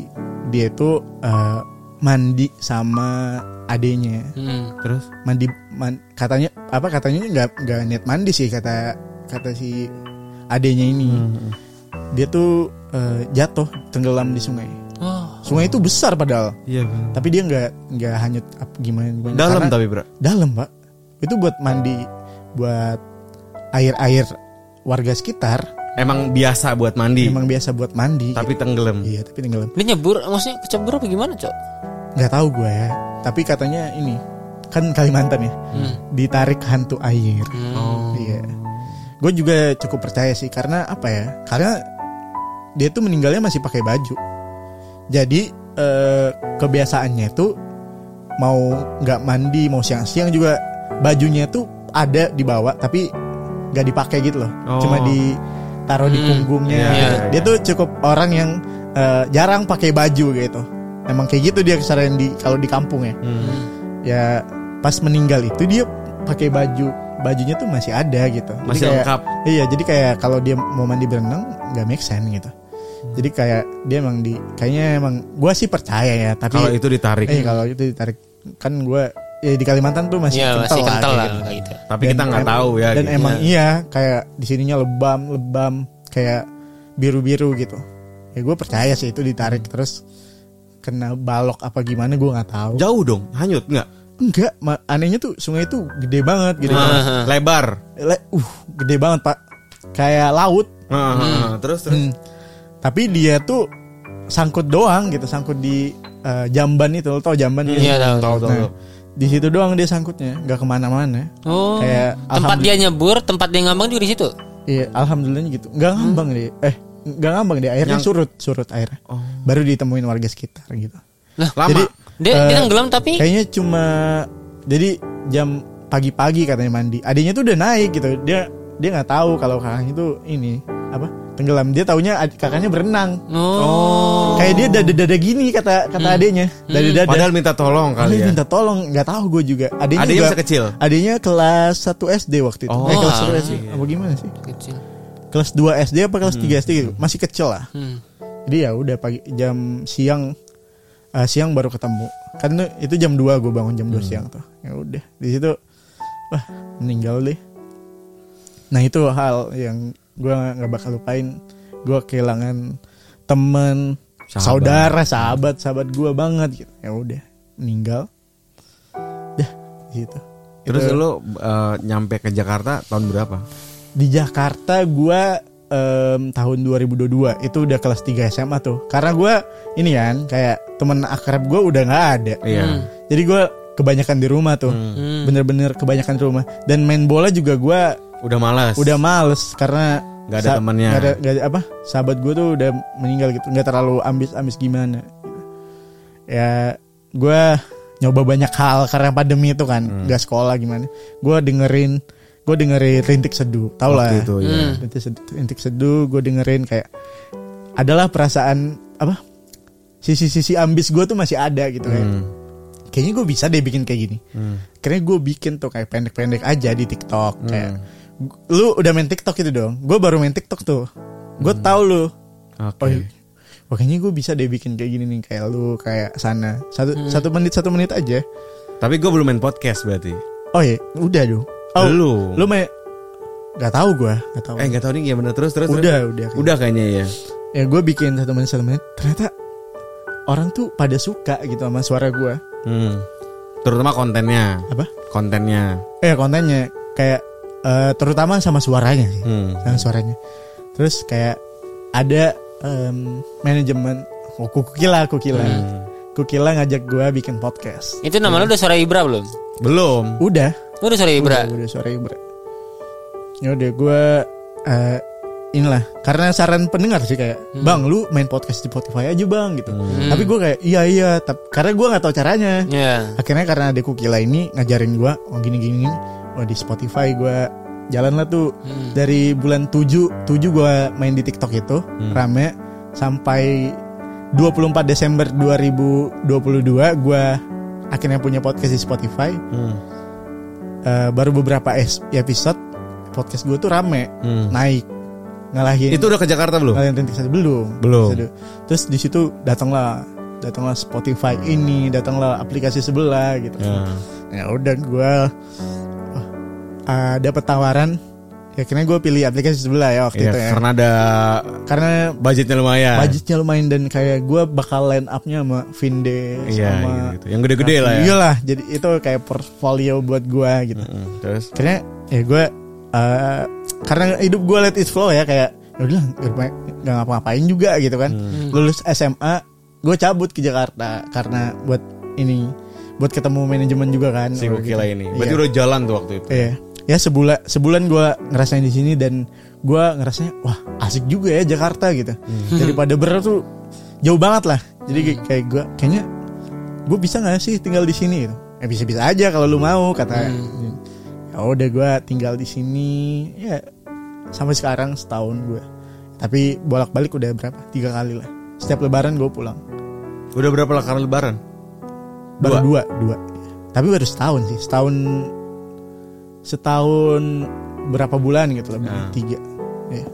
dia itu eh, mandi sama adenya. Hmm. Terus mandi man- katanya apa katanya nggak nggak niat mandi sih kata kata si adenya ini Hmm. dia tuh eh, jatuh tenggelam di sungai Oh. sungai itu besar padahal Iya. tapi dia nggak nggak hanyut apa gimana gimana Dalam Karena- tapi bro. dalam pak itu buat mandi buat air air warga sekitar Emang biasa buat mandi. emang biasa buat mandi Tapi tenggelam. iya tapi tenggelam Dia nyebur, maksudnya kecebur apa gimana, Cok? nggak tahu gue ya tapi katanya ini kan Kalimantan ya Hmm. ditarik hantu air Oh. iya gue juga cukup percaya sih karena apa ya karena dia tuh meninggalnya masih pakai baju jadi eh, kebiasaannya tuh mau nggak mandi mau siang-siang juga bajunya tuh ada di bawah tapi nggak dipakai gitu loh Oh. cuma ditaruh di Hmm, punggungnya iya, gitu. iya, dia iya. tuh cukup orang yang eh, jarang pakai baju gitu emang kayak gitu dia kesadaran di kalau di kampung ya Hmm. ya pas meninggal itu dia pakai baju bajunya tuh masih ada gitu Jadi Masih kayak- lengkap. iya jadi kayak kalau dia mau mandi berenang nggak make sense gitu Hmm. jadi kayak dia emang di kayaknya emang gue sih percaya ya tapi Kalau itu ditarik. eh kalau itu ditarik kan gue ya di Kalimantan tuh masih Iya, kental masih lah, kental kayak lah gitu. gitu. Tapi Dan kita nggak tahu ya. dan gitu. emang iya kayak di sininya lebam lebam kayak biru biru gitu ya gue percaya sih itu ditarik terus kena balok apa gimana gue nggak tahu Jauh dong, hanyut nggak? enggak anehnya tuh sungai itu gede banget gede Nah, banget Lebar. Le- uh gede banget pak kayak laut Heeh, heeh. Terus terus. Hmm. tapi dia tuh sangkut doang gitu sangkut di eh, jamban itu lo tau jamban gitu? Iya, tahu. Tahu tahu. Nah, di situ doang dia sangkutnya nggak ke mana-mana. Oh. Kayak tempat dia nyebur, tempat dia ngambang juga di situ. iya alhamdulillahnya gitu. Nggak ngambang dia. Eh nggak ngambang dia airnya Yang- surut surut airnya Oh. baru ditemuin warga sekitar gitu. Lah, Lama. Jadi, dia, dia eh, tenggelam tapi? kayaknya cuma jadi jam pagi-pagi katanya mandi. Adiknya tuh udah naik gitu. Dia dia nggak tahu kalau kakaknya tuh ini apa tenggelam. Dia taunya ad- kakaknya berenang. Oh. kayak dia dada dada gini kata kata adiknya. Dada dada Padahal minta tolong kali Dia ya. minta tolong nggak tahu gue juga. Adiknya Adiknya juga masih kecil? adiknya kelas 1 SD waktu itu. Oh, eh, kelas ah, 1 SD apa gimana sih? Kecil. kelas 2 SD apa kelas 3 SD gitu. Masih kecil lah. Hmm. jadi ya udah pagi jam siang eh, siang baru ketemu. Kan itu- itu jam 2 gue bangun jam 2 siang tuh. Ya udah di situ wah meninggal deh. Nah itu hal yang gue nggak bakal lupain gue kehilangan temen Sahabat. saudara sahabat sahabat gue banget gitu ya udah meninggal dah di situ Terus Itu- lu eh, nyampe ke Jakarta tahun berapa? di Jakarta gue tahun 2022 itu udah kelas 3 SMA tuh karena gue ini kan kayak temen akrab gue udah nggak ada Iya. Hmm. jadi gue kebanyakan di rumah tuh Hmm. bener-bener kebanyakan di rumah dan main bola juga gue Udah malas. udah males karena Nggak ada temennya. nggak ada, nggak ada- apa sahabat gue tuh udah meninggal gitu nggak terlalu ambis-ambis gimana gitu. ya gue nyoba banyak hal karena pandemi itu kan Hmm. nggak sekolah gimana gue dengerin gue dengerin rintik seduh tau lah itu ya. Hmm. Rintik seduh, rintik seduh gue dengerin kayak adalah perasaan apa sisi-sisi ambis gue tuh masih ada gitu kayak Hmm. kayaknya gue bisa deh bikin kayak gini Hmm. karena gue bikin tuh kayak pendek-pendek aja di TikTok Hmm. Lu udah main TikTok itu dong gue baru main TikTok tuh gue tahu lu Oke. oh iya. Wah, kayaknya gue bisa deh bikin kayak gini nih kayak lu kayak sana satu satu menit satu menit aja Tapi gue belum main podcast berarti. oh iya udah dong oh Belum. lu main nggak tahu gue nggak tahu Eh nggak tahu nih gimana terus terus. terus. udah udah Udah kayaknya ya. ya gue bikin satu menit satu menit ternyata orang tuh pada suka gitu sama suara gue Hmm. Terutama kontennya. apa Kontennya. eh kontennya kayak eh, terutama sama suaranya sih. Hmm. sama suaranya. Terus kayak ada em, manajemen oh, kukila kukila Hmm. kukila ngajak gue bikin podcast. Itu nama lu udah suara Ibra belum? Belum. udah. Lu udah suara Ibra. udah, udah suara Ibra. Ya udah gue eh, inilah. Karena saran pendengar sih kayak bang lu main podcast di Spotify aja bang gitu. Tapi gue kayak iya iya. Tap- karena gue nggak tahu caranya. Iya. akhirnya karena ada kukila ini ngajarin gue oh gini gini gini oh di Spotify gue jalan lah tuh dari bulan 7 7 gue main di TikTok itu rame sampai 24 Desember 2022 gue akhirnya punya podcast di Spotify Hmm. Eh, baru beberapa episode podcast gue tuh rame Hmm. naik ngalahin Itu udah ke Jakarta belum? ngalahin Rintik Satu belum Belum. Terus di situ datanglah datanglah Spotify ini datanglah aplikasi sebelah gitu Ya. ya udah gue dapat tawaran ya akhirnya gue pilih aplikasi sebelah ya waktu Iya, itu ya. karena ada Karena budgetnya lumayan. budgetnya lumayan dan kayak gue bakal line upnya sama Vinde Iya, sama gitu, gitu. Yang gede-gede lah ya. Iya lah, jadi itu kayak portfolio buat gue gitu. Mm, Terus Akhirnya ya gue eh, karena hidup gue let it flow ya kayak ya udah nggak ngapa-ngapain juga gitu kan. Hmm. Lulus SMA gue cabut ke Jakarta karena buat ini buat ketemu manajemen juga kan. si Gitu. Gokila ini. Berarti Iya. udah jalan tuh waktu itu. Iya. Ya sebulan sebulan gue ngerasain di sini dan gue ngerasanya wah asik juga ya Jakarta gitu. Daripada berat tuh jauh banget lah. Jadi kayak- kayak gue kayaknya gue bisa nggak sih tinggal di sini gitu. Ya bisa bisa aja kalau lu mau kata. Ya udah gue tinggal di sini ya sampai sekarang setahun gue. Tapi bolak-balik udah berapa? Tiga kali lah. Setiap lebaran gue pulang. Udah berapa lah kali lebaran? Baru dua, dua. Tapi baru setahun sih. Setahun setahun berapa bulan gitu lebih Nah. tiga. Ya.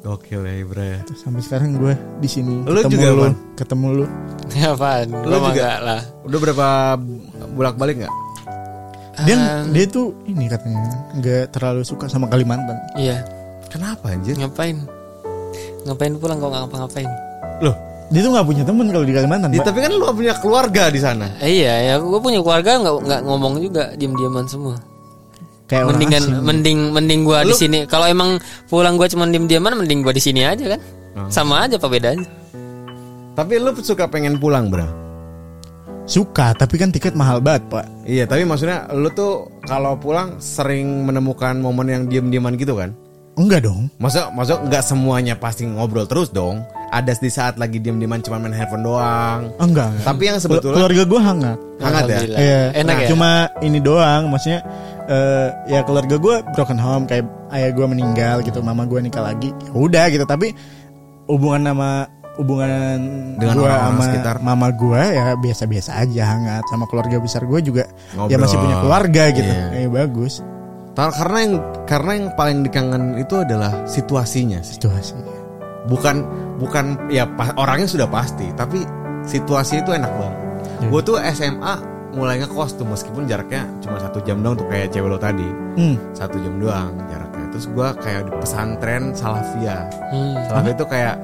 Gokil ya Ibra ya. Terus sampai sekarang gue di sini Lu ketemu juga, lu, Pan? ketemu lu. Apaan? Lu mah juga? enggak lah. Udah berapa bolak-balik nggak? Dia Um, dia tuh ini katanya nggak terlalu suka sama Kalimantan. Iya. Kenapa anjir? Ngapain? Ngapain pulang kok nggak ngapa-ngapain? Loh, Dia tuh nggak punya temen kalau di Kalimantan. ya, tapi kan lu punya keluarga di sana. Eh, iya, ya gue punya keluarga nggak nggak ngomong juga, diem-dieman semua. Kayak orang Mendingan asing. mending mending gua di sini. Kalau emang pulang gua cuma diem-dieman, mending gua di sini aja kan. Oh. Sama aja apa bedanya? Tapi lu suka pengen pulang, Bro. Suka, tapi kan tiket mahal banget, Pak. Iya, tapi maksudnya lu tuh kalau pulang sering menemukan momen yang diem-dieman gitu kan? Enggak dong. Masa masa nggak semuanya pasti ngobrol terus dong. Ada di saat lagi diem-dieman cuma main handphone doang. Enggak. enggak. Tapi yang sebetulnya keluarga gue hangat. hangat ya. Iya. Enak Nah, ya. Cuma ini doang, maksudnya eh, ya keluarga gue broken home kayak ayah gue meninggal gitu, mama gue nikah lagi. Ya udah gitu, tapi hubungan sama hubungan Dengan gue orang-orang sama sekitar. mama gue ya biasa-biasa aja hangat sama keluarga besar gue juga ya Ngobrol. masih punya keluarga gitu. Iya. Ya bagus Tar- karena yang karena yang paling dikangen itu adalah situasinya sih. situasi. Bukan bukan ya orangnya sudah pasti, tapi situasi itu enak banget. Iya. Gue tuh SMA mulai ngekos tuh meskipun jaraknya cuma satu jam doang tuh kayak cewek lo tadi Hmm. satu jam doang jaraknya. Terus gue kayak di pesantren Salafia. Hmm. Salafia itu kayak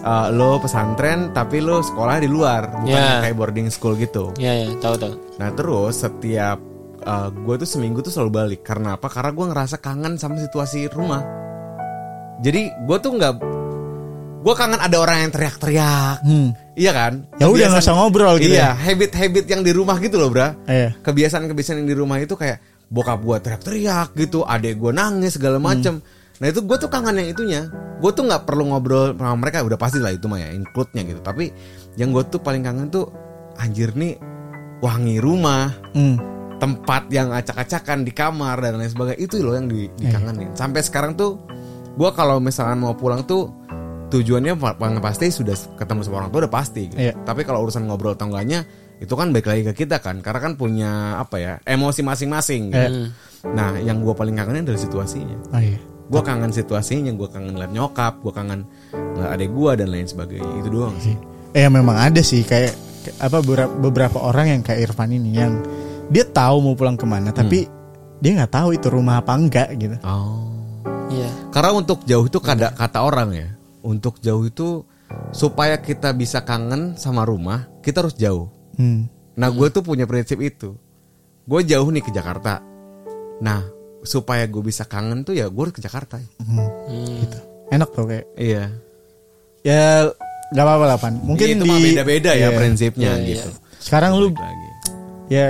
uh, lo pesantren tapi lo sekolah di luar, bukan Ya. kayak boarding school gitu. Iya, ya, tahu tahu. Nah terus setiap gue tuh seminggu tuh selalu balik karena apa? Karena gue ngerasa kangen sama situasi rumah. Jadi gue tuh nggak, gue kangen ada orang yang teriak-teriak, Hmm. Iya kan? Ya udah, nggak usah ngobrol gitu Iya, ya. habit-habit yang di rumah gitu loh, bra. Iya. Kebiasaan-kebiasaan yang di rumah itu kayak bokap gue teriak-teriak gitu, adek gue nangis segala Hmm. macem. Nah itu gue tuh kangen yang itunya. Gue tuh nggak perlu ngobrol sama mereka, udah pasti lah itu mah ya, include-nya gitu. Tapi yang gue tuh paling kangen tuh anjir nih wangi rumah Hmm. tempat yang acak-acakan di kamar dan lain sebagainya itu loh yang di, dikangenin. Sampai sekarang tuh gue kalau misalkan mau pulang tuh tujuannya pasti sudah ketemu sama orang tua udah pasti. Gitu. Iya. Tapi kalau urusan ngobrol atau enggaknya itu kan balik lagi ke kita kan, karena kan punya apa ya emosi masing-masing. gitu. Iya. Nah yang gue paling kangenin adalah situasinya. Oh iya. Gue kangen situasinya, gue kangen liat nyokap, gue kangen ngeliat adek gue dan lain sebagainya. Itu doang sih. Eh memang ada sih kayak, apa beberapa, orang yang kayak Irfan ini yang dia tahu mau pulang ke mana tapi dia nggak tahu itu rumah apa enggak gitu. Oh. Iya. Karena untuk jauh itu kata kata orang ya. Untuk jauh itu supaya kita bisa kangen sama rumah, kita harus jauh. Hmm. Nah, gue tuh punya prinsip itu. Gue jauh nih ke Jakarta. Nah, supaya gue bisa kangen tuh ya gue harus ke Jakarta. Hmm. Gitu. Enak tuh kayak Iya. ya nggak apa-apa lah Pan. Mungkin itu di mah beda-beda ya Iya. prinsipnya Iya, gitu. Sekarang lu lagi. Ya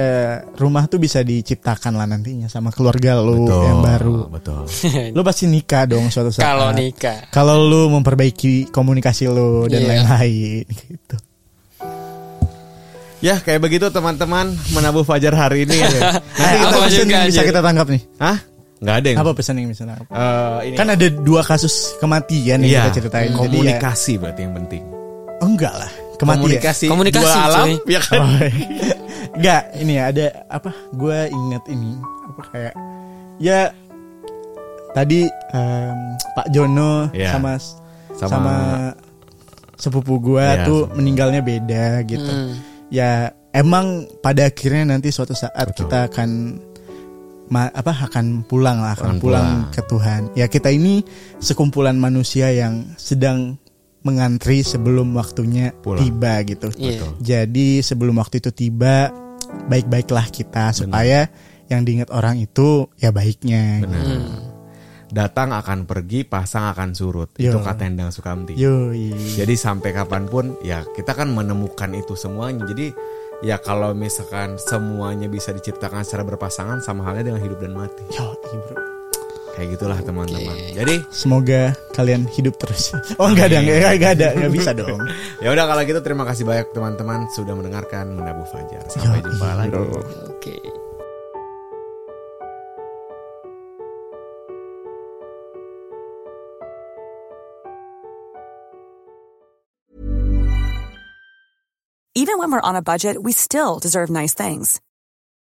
rumah tuh bisa diciptakan lah nantinya sama keluarga lu Betul, yang baru. Betul. Lu pasti nikah dong suatu saat. Kalau nikah. Kalau lu memperbaiki komunikasi lu dan Iya. lain-lain gitu. Ya, kayak begitu teman-teman menabuh fajar hari ini. Nanti Eh, kita pesan juga, yang bisa kita tangkap nih? Hah? Nggak ada yang. Apa pesan yang bisa tangkap? Eh, ini. Kan ada dua kasus kematian yang Iya, kita ceritain. Jadi ya- komunikasi berarti yang penting. Oh, enggak lah. Kematian. Komunikasi, Komunikasi, dua alam, cuy. ya kan? Oh, enggak, ini ya ada apa? Gue inget ini apa kayak ya tadi em, Pak Jono Iya. sama, Sama- sama sepupu gue Iya, tuh sepupu. meninggalnya beda gitu. Hmm. Ya emang pada akhirnya nanti suatu saat Betul. kita akan ma- apa akan pulang lah, akan Akan pulang, pulang. ke Tuhan. Ya kita ini sekumpulan manusia yang sedang mengantri sebelum waktunya Pulang. tiba gitu. Iya. Jadi sebelum waktu itu tiba, baik-baiklah kita supaya yang diingat orang itu ya baiknya. Benar. Hmm. Datang akan pergi, pasang akan surut. Yo. Itu kata Endang Sukamti. Yoi. Jadi sampai kapan pun ya kita kan menemukan itu semuanya. Jadi ya kalau misalkan semuanya bisa diciptakan secara berpasangan sama halnya dengan hidup dan mati. Yoi, bro. Kayak gitulah teman-teman. Jadi Semoga kalian hidup terus. Oh enggak ada, enggak, enggak ada, enggak bisa dong. ya udah kalau gitu terima kasih banyak teman-teman sudah mendengarkan Menabu Fajar. Sampai Yoi, jumpa lagi. Oke. Even when we're on a budget, we still deserve nice things.